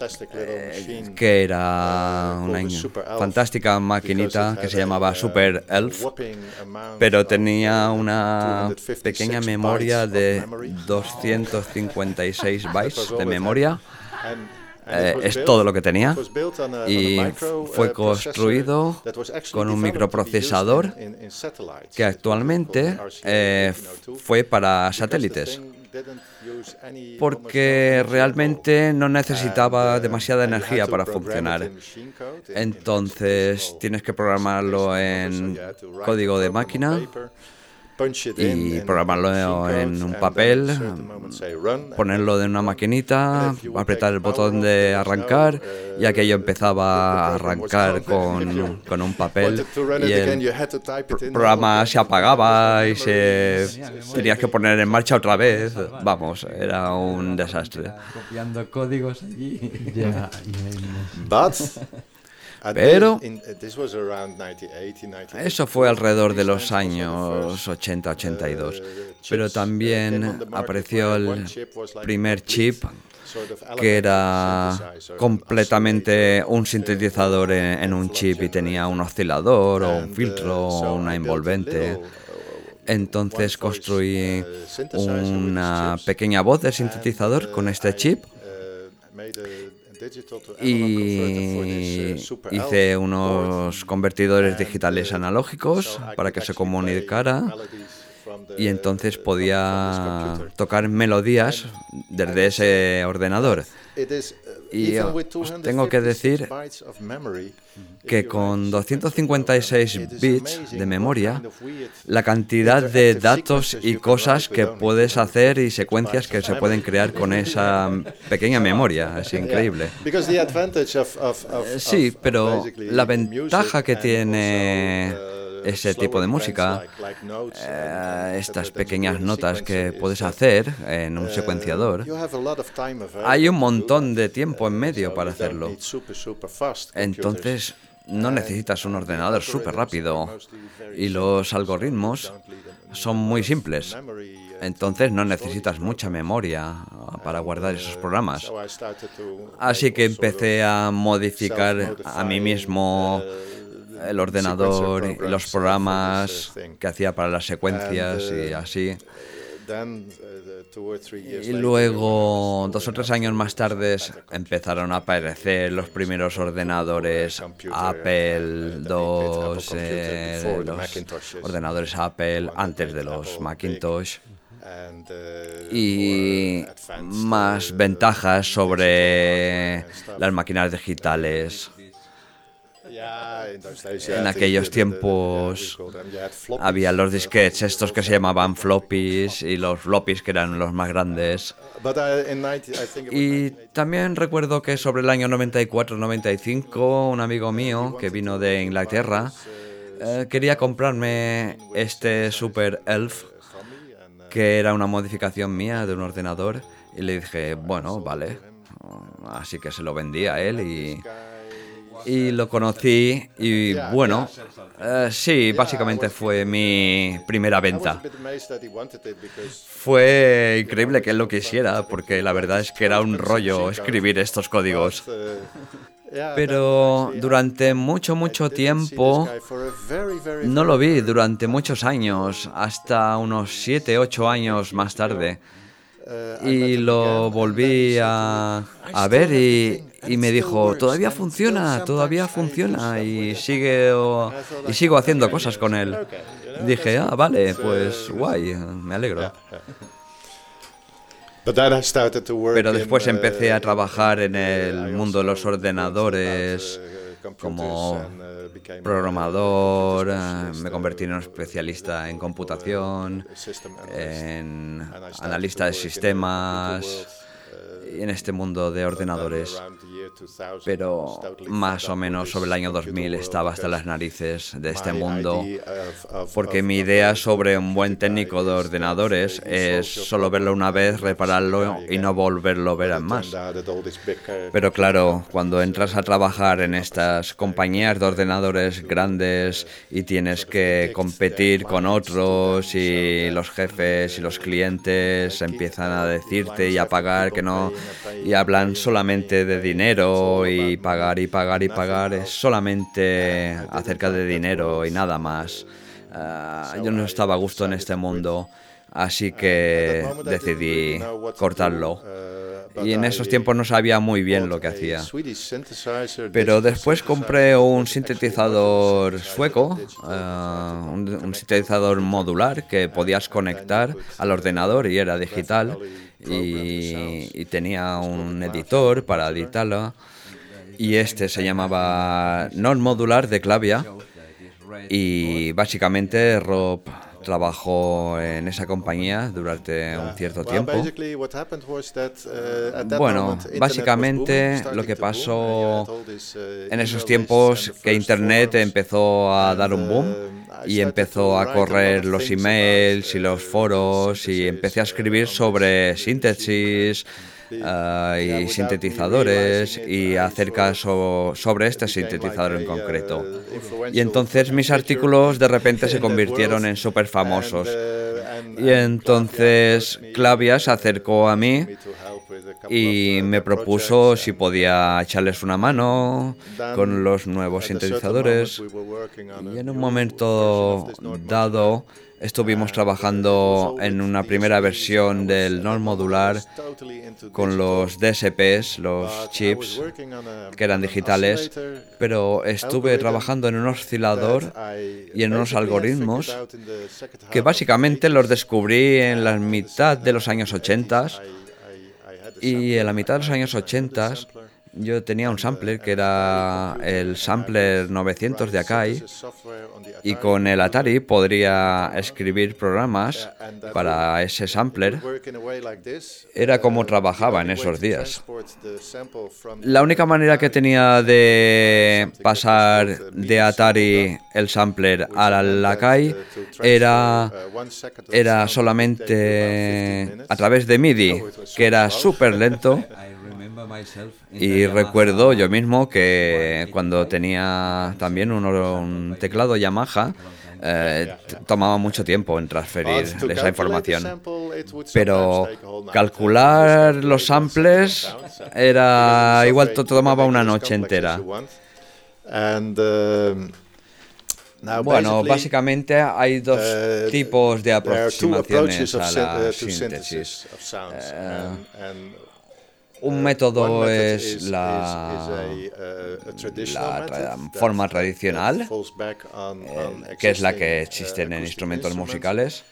que era una fantástica maquinita que se llamaba Super Elf, pero tenía una pequeña memoria de 256 bytes de memoria eh, es todo lo que tenía. y fue construido con un microprocesador que actualmente eh, fue para satélites. porque realmente no necesitaba demasiada energía para funcionar. Entonces tienes que programarlo en código de máquina y programarlo en un papel, ponerlo en una maquinita, apretar el botón de arrancar y aquello empezaba a arrancar con, con un papel y el programa se apagaba y se tenías que poner en marcha otra vez. Vamos, era un desastre. Copiando códigos allí. Pero eso fue alrededor de los años 80-82. Pero también apareció el primer chip que era completamente un sintetizador en, un chip y tenía un oscilador o un filtro o una envolvente. Entonces construí una pequeña voz de sintetizador con este chip y hice unos convertidores digitales analógicos para que se comunicara y entonces podía tocar melodías desde ese ordenador. Y tengo que decir que con 256 bits de memoria, la cantidad de datos y cosas que puedes hacer y secuencias que se pueden crear con esa pequeña memoria es increíble. Sí, pero la ventaja que tiene ese tipo de música, eh, estas pequeñas notas que puedes hacer en un secuenciador, hay un montón de tiempo en medio para hacerlo. Entonces, no necesitas un ordenador súper rápido y los algoritmos son muy simples. Entonces no necesitas mucha memoria para guardar esos programas. Así que empecé a modificar a mí mismo el ordenador y los programas que hacía para las secuencias y así. Y luego, dos o tres años más tarde, empezaron a aparecer los primeros ordenadores Apple II, eh, los ordenadores Apple antes de los Macintosh. Y más ventajas sobre las máquinas digitales en aquellos tiempos había los disquetes, estos que se llamaban floppies, y los floppies que eran los más grandes. Y también recuerdo que sobre el año 94-95, un amigo mío que vino de Inglaterra eh, quería comprarme este Super Elf, que era una modificación mía de un ordenador, y le dije, bueno, vale, así que se lo vendí a él y, y lo conocí y bueno, eh, sí, básicamente fue mi primera venta. Fue increíble que él lo quisiera porque la verdad es que era un rollo escribir estos códigos. Pero durante mucho, mucho tiempo no lo vi, durante muchos años, hasta unos 7, 8 años más tarde. Y lo volví a, a ver y, y, me dijo, todavía funciona, todavía funciona y, sigue, y sigo haciendo cosas con él. Dije, ah, vale, pues guay, me alegro. Pero después empecé a trabajar en el mundo de los ordenadores como programador, me convertí en un especialista en computación, en analista de sistemas en este mundo de ordenadores, pero más o menos sobre el año 2000 estaba hasta las narices de este mundo, porque mi idea sobre un buen técnico de ordenadores es solo verlo una vez, repararlo y no volverlo a ver más. Pero claro, cuando entras a trabajar en estas compañías de ordenadores grandes y tienes que competir con otros y los jefes y los clientes empiezan a decirte y a pagar que no y hablan solamente de dinero y pagar y pagar y pagar, es solamente acerca de dinero y nada más. Ah, yo no estaba a gusto en este mundo, así que decidí cortarlo. Y en esos tiempos no sabía muy bien lo que hacía. Pero después compré un sintetizador sueco, ah, un sintetizador modular que podías conectar al ordenador y era digital y, tenía un editor para editarlo y este se llamaba Non Modular de Clavia y básicamente Rob trabajó en esa compañía durante un cierto tiempo. Bueno, básicamente lo que pasó en esos tiempos que Internet empezó a dar un boom y empezó a correr los emails y los foros y empecé a escribir sobre síntesis y sintetizadores y acerca sobre este sintetizador en concreto. Y entonces mis artículos de repente se convirtieron en súper famosos. Y entonces Clavia se acercó a mí y me propuso si podía echarles una mano con los nuevos sintetizadores. Y en un momento dado Estuvimos trabajando en una primera versión del non modular con los DSPs, los chips, que eran digitales, pero estuve trabajando en un oscilador y en unos algoritmos que básicamente los descubrí en la mitad de los años 80 y en la mitad de los años 80 yo tenía un sampler que era el sampler 900 de Akai y con el Atari podría escribir programas para ese sampler. Era como trabajaba en esos días. La única manera que tenía de pasar de Atari el sampler al Akai era, era solamente a través de MIDI, que era súper lento. Y recuerdo yo mismo que cuando tenía también un, teclado Yamaha, eh, tomaba mucho tiempo en transferir esa información. Pero calcular los samples era igual, tomaba una noche entera. Bueno, básicamente hay dos tipos de aproximaciones a la síntesis. Un método es la, la forma tradicional, eh, que es la que existe en instrumentos musicales,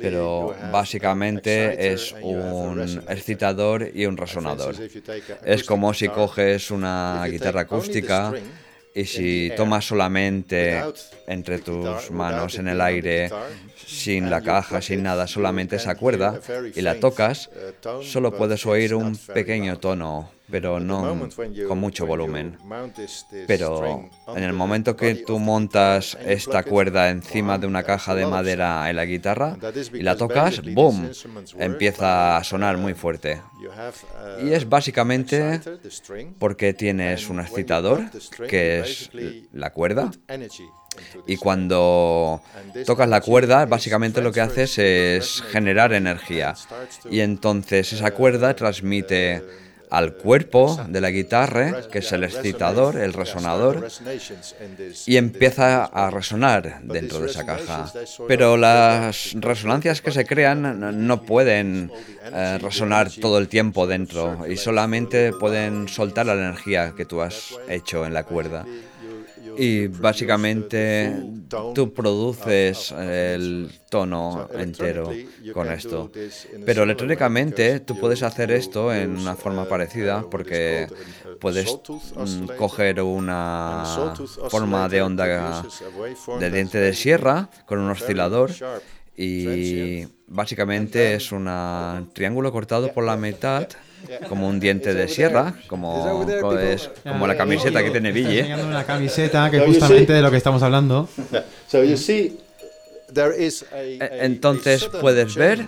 pero básicamente es un excitador y un resonador. Es como si coges una guitarra acústica y si tomas solamente entre tus manos en el aire, sin la caja, sin nada, solamente esa cuerda, y la tocas, solo puedes oír un pequeño tono pero no con mucho volumen. Pero en el momento que tú montas esta cuerda encima de una caja de madera en la guitarra y la tocas, ¡boom! empieza a sonar muy fuerte. Y es básicamente porque tienes un excitador, que es la cuerda, y cuando tocas la cuerda, básicamente lo que haces es generar energía. Y entonces esa cuerda transmite al cuerpo de la guitarra, que es el excitador, el resonador, y empieza a resonar dentro de esa caja. Pero las resonancias que se crean no pueden eh, resonar todo el tiempo dentro y solamente pueden soltar la energía que tú has hecho en la cuerda. Y básicamente tú produces el tono entero con esto. Pero electrónicamente tú puedes hacer esto en una forma parecida porque puedes mm, coger una forma de onda de diente de sierra con un oscilador y básicamente es un triángulo cortado por la mitad como un diente de sierra, como, es, como la camiseta que tiene Ville. Una camiseta que justamente de lo que estamos hablando. E, entonces puedes ver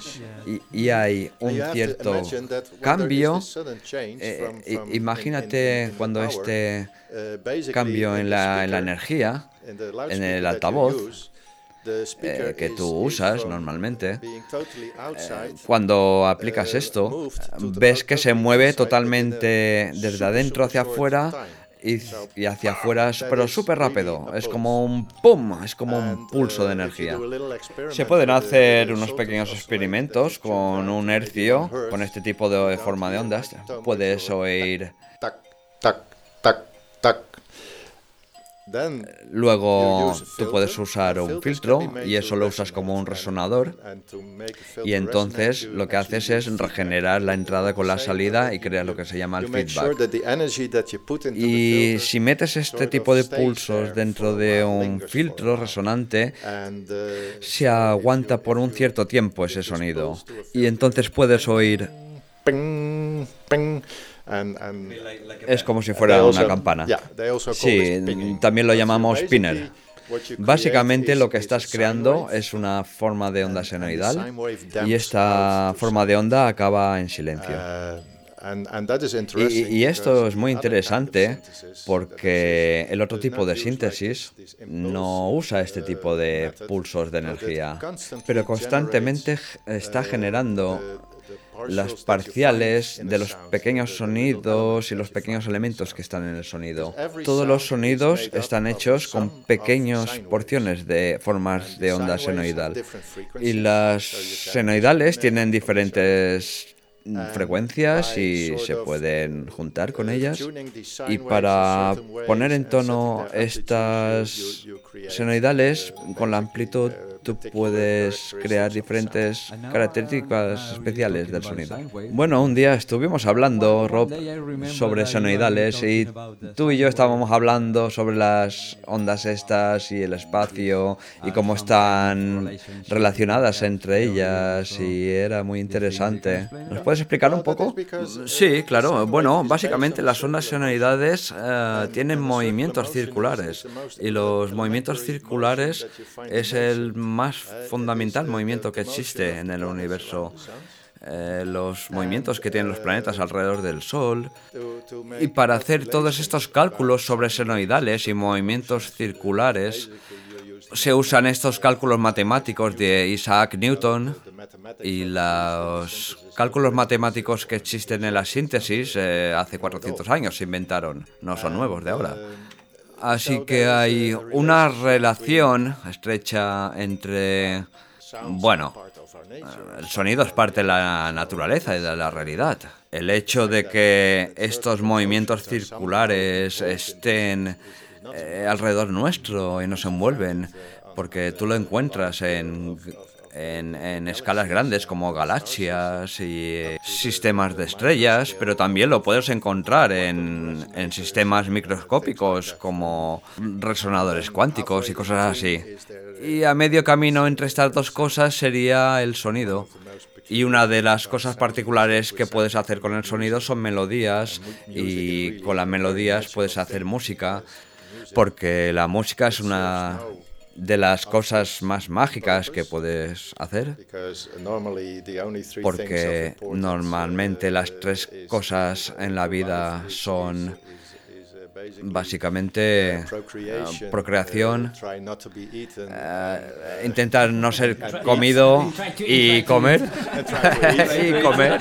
y, hay un cierto cambio. Eh, imagínate cuando este cambio en la, en la energía, en el altavoz, eh, que tú usas normalmente, eh, cuando aplicas esto, ves que se mueve totalmente desde adentro hacia afuera y, y, hacia afuera, pero súper rápido. Es como un pum, es como un pulso de energía. Se pueden hacer unos pequeños experimentos con un hercio, con este tipo de forma de ondas. Puedes oír... Tac, tac, tac, tac, Luego tú puedes usar un filtro y eso lo usas como un resonador. y entonces lo que haces es regenerar la entrada con la salida y crear lo que se llama el feedback. Y si metes este tipo de pulsos dentro de un filtro resonante, se aguanta por un cierto tiempo ese sonido. y entonces puedes oír... Es como si fuera una campana. Sí, también lo llamamos spinner. Básicamente lo que estás creando es una forma de onda senoidal y esta forma de onda acaba en silencio. Uh, y, esto es muy interesante porque el otro tipo de síntesis no usa este tipo de pulsos de energía, pero constantemente está generando las parciales de los pequeños sonidos y los pequeños elementos que están en el sonido. Todos los sonidos están hechos con pequeñas porciones de formas de onda senoidal. Y las senoidales tienen diferentes frecuencias y se pueden juntar con ellas. Y para poner en tono estas senoidales con la amplitud tú puedes crear diferentes características especiales del sonido. Bueno, un día estuvimos hablando, Rob, sobre sonoidales y tú y yo estábamos hablando sobre las ondas estas y el espacio y cómo están relacionadas entre ellas y era muy interesante. ¿Nos puedes explicar un poco? Sí, claro. Bueno, básicamente las ondas sonoidades eh, tienen movimientos circulares y los movimientos circulares es el más fundamental movimiento que existe en el universo. Eh, los movimientos que tienen los planetas alrededor del Sol. Y para hacer todos estos cálculos sobre senoidales y movimientos circulares, se usan estos cálculos matemáticos de Isaac Newton y los cálculos matemáticos que existen en la síntesis eh, hace 400 años se inventaron, no son nuevos de ahora. Así que hay una relación estrecha entre, bueno, el sonido es parte de la naturaleza y de la realidad. El hecho de que estos movimientos circulares estén eh, alrededor nuestro y nos envuelven, porque tú lo encuentras en en, escalas grandes como galaxias y eh, sistemas de estrellas, pero también lo puedes encontrar en, en sistemas microscópicos como resonadores cuánticos y cosas así. Y a medio camino entre estas dos cosas sería el sonido. Y una de las cosas particulares que puedes hacer con el sonido son melodías y con las melodías puedes hacer música porque la música es una de las cosas más mágicas que puedes hacer porque normalmente las tres cosas en la vida son básicamente uh, procreación, uh, intentar no ser comido y comer. y comer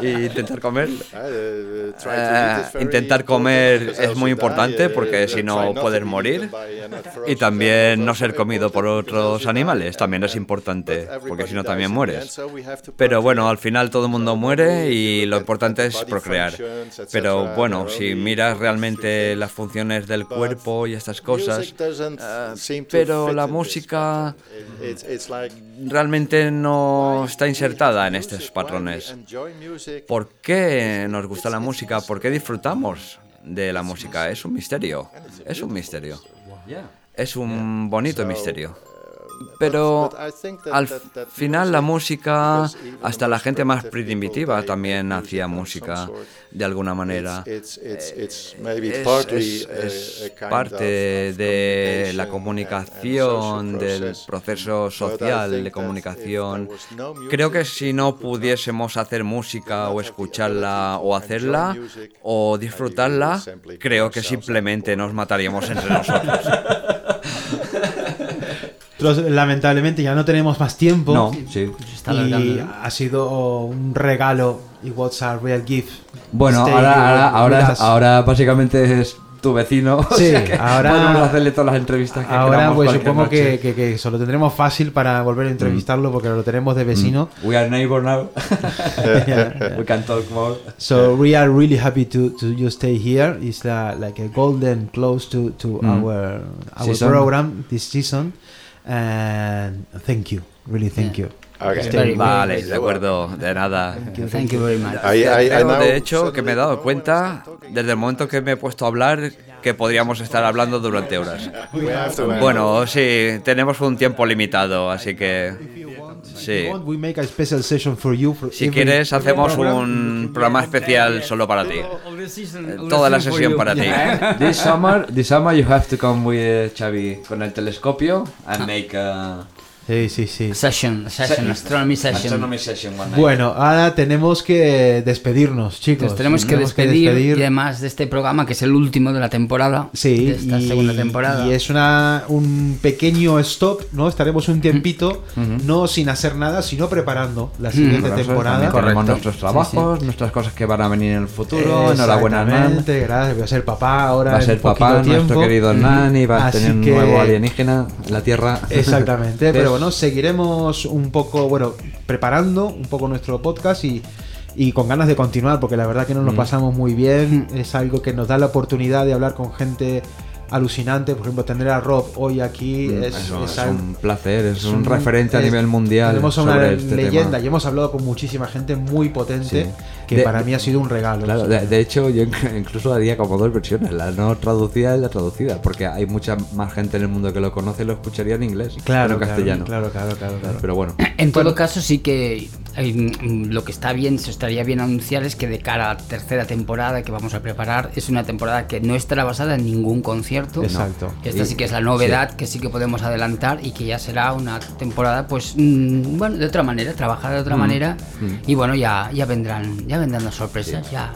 y intentar comer. Uh, intentar comer es muy importante porque si no puedes morir. y también no ser comido por otros animales también es importante porque si no también mueres. Pero bueno, al final todo el mundo muere y lo importante es procrear. Pero bueno, si miras realmente las funciones del cuerpo y estas cosas, eh, pero la música realmente no está insertada en estos patrones. ¿Por qué nos gusta la música? ¿Por qué disfrutamos de la música? Es un misterio, es un misterio. Es un bonito misterio. Pero al final la música, hasta la gente más primitiva también hacía música de alguna manera. Es, parte de la comunicación, del proceso social de comunicación. Creo que si no pudiésemos hacer música o escucharla o hacerla o disfrutarla, creo que simplemente nos mataríamos entre nosotros. lamentablemente ya no tenemos más tiempo. No, sí. Y ha sido un regalo y what's a real gift. Bueno, ahora, ahora, ahora, básicamente es tu vecino. Sí, ahora podemos hacerle todas las entrevistas que Ahora pues supongo que, que, que, eso lo tendremos fácil para volver a entrevistarlo porque lo tenemos de vecino. Mm. We are neighbor now. we can talk more. So we are really happy to to you stay here. It's like a golden close to to mm. our our program this season. And thank you, really thank you. Vale, de acuerdo, de nada. Thank you, very much. de hecho, que me he dado cuenta, desde el momento que me he puesto a hablar, que podríamos estar hablando durante horas. Bueno, sí, tenemos un tiempo limitado, así que... Sí. Si quieres, hacemos un programa especial solo para ti. Toda la sesión para ti. This summer, this summer you have to come with Xavi con el telescopio and make a Sí, sí, sí. Session, session, astronomy session. bueno, ahora tenemos que despedirnos, chicos. tenemos, que, despedir, y además de este programa que es el último de la temporada. Sí, de esta segunda temporada. Y es una, un pequeño stop, ¿no? Estaremos un tiempito, no sin hacer nada, sino preparando la siguiente temporada. Correcto. nuestros trabajos, nuestras cosas que van a venir en el futuro. Enhorabuena, Nan. Gracias, voy a ser papá ahora. Va a ser papá, nuestro querido Nan, y va a tener un nuevo alienígena en la Tierra. Exactamente, pero bueno, seguiremos un poco, bueno, preparando un poco nuestro podcast y, y con ganas de continuar, porque la verdad que nos lo mm. pasamos muy bien. Mm. Es algo que nos da la oportunidad de hablar con gente alucinante. Por ejemplo, tener a Rob hoy aquí mm, es, un placer, es, un, referente a nivel mundial. Tenemos una este leyenda y hemos hablado con muchísima gente muy potente que para mí ha sido un regalo. de, hecho, yo incluso haría como dos versiones, la no traducida y la traducida, porque hay mucha más gente en el mundo que lo conoce y lo escucharía en inglés, claro, en castellano. Claro, claro, claro, Pero bueno. En todo caso, sí que lo que está bien, se estaría bien anunciar es que de cara a la tercera temporada que vamos a preparar, es una temporada que no estará basada en ningún concierto. Exacto. esta sí que es la novedad que sí que podemos adelantar y que ya será una temporada, pues, mm, bueno, de otra manera, trabajada de otra mm. manera. Mm. Y bueno, ya, ya vendrán, ya vendrán las sorpresas, ya,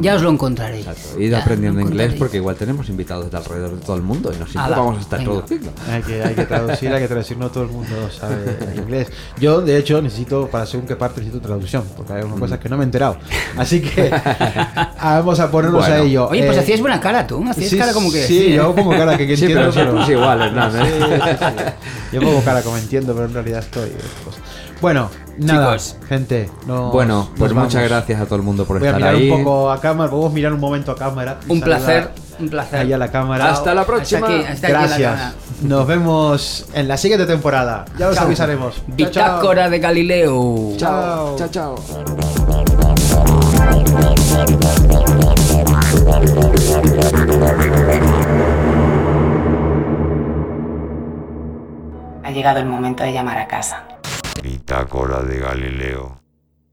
ya, os lo encontraréis. Ir aprendiendo inglés porque igual tenemos invitados de alrededor de todo el mundo y no siempre vamos a estar traduciendo. Hay que, hay que traducir, hay que traducir, no todo el mundo sabe inglés. Yo, de hecho, necesito, para según qué parte necesito traducción, porque hay unas cosas que no me he enterado. Así que vamos a ponernos a ello. Oye, pues eh, hacías buena cara tú, hacías cara como que... Sí, yo hago como cara que, entiendo, pero... igual, Hernán, ¿eh? Yo pongo cara como entiendo, pero en realidad estoy... Pues, bueno, nada, gente. bueno, pues muchas gracias a todo el mundo por Voy estar a mirar un poco a cámara, podemos mirar un momento a cámara. Un placer, un placer. Ahí a la cámara. Hasta la próxima. gracias. Nos vemos en la siguiente temporada. Ya os avisaremos. Bitácora de Galileo. Chao, chao, chao. Llegado el momento de llamar a casa. Bitácora de Galileo.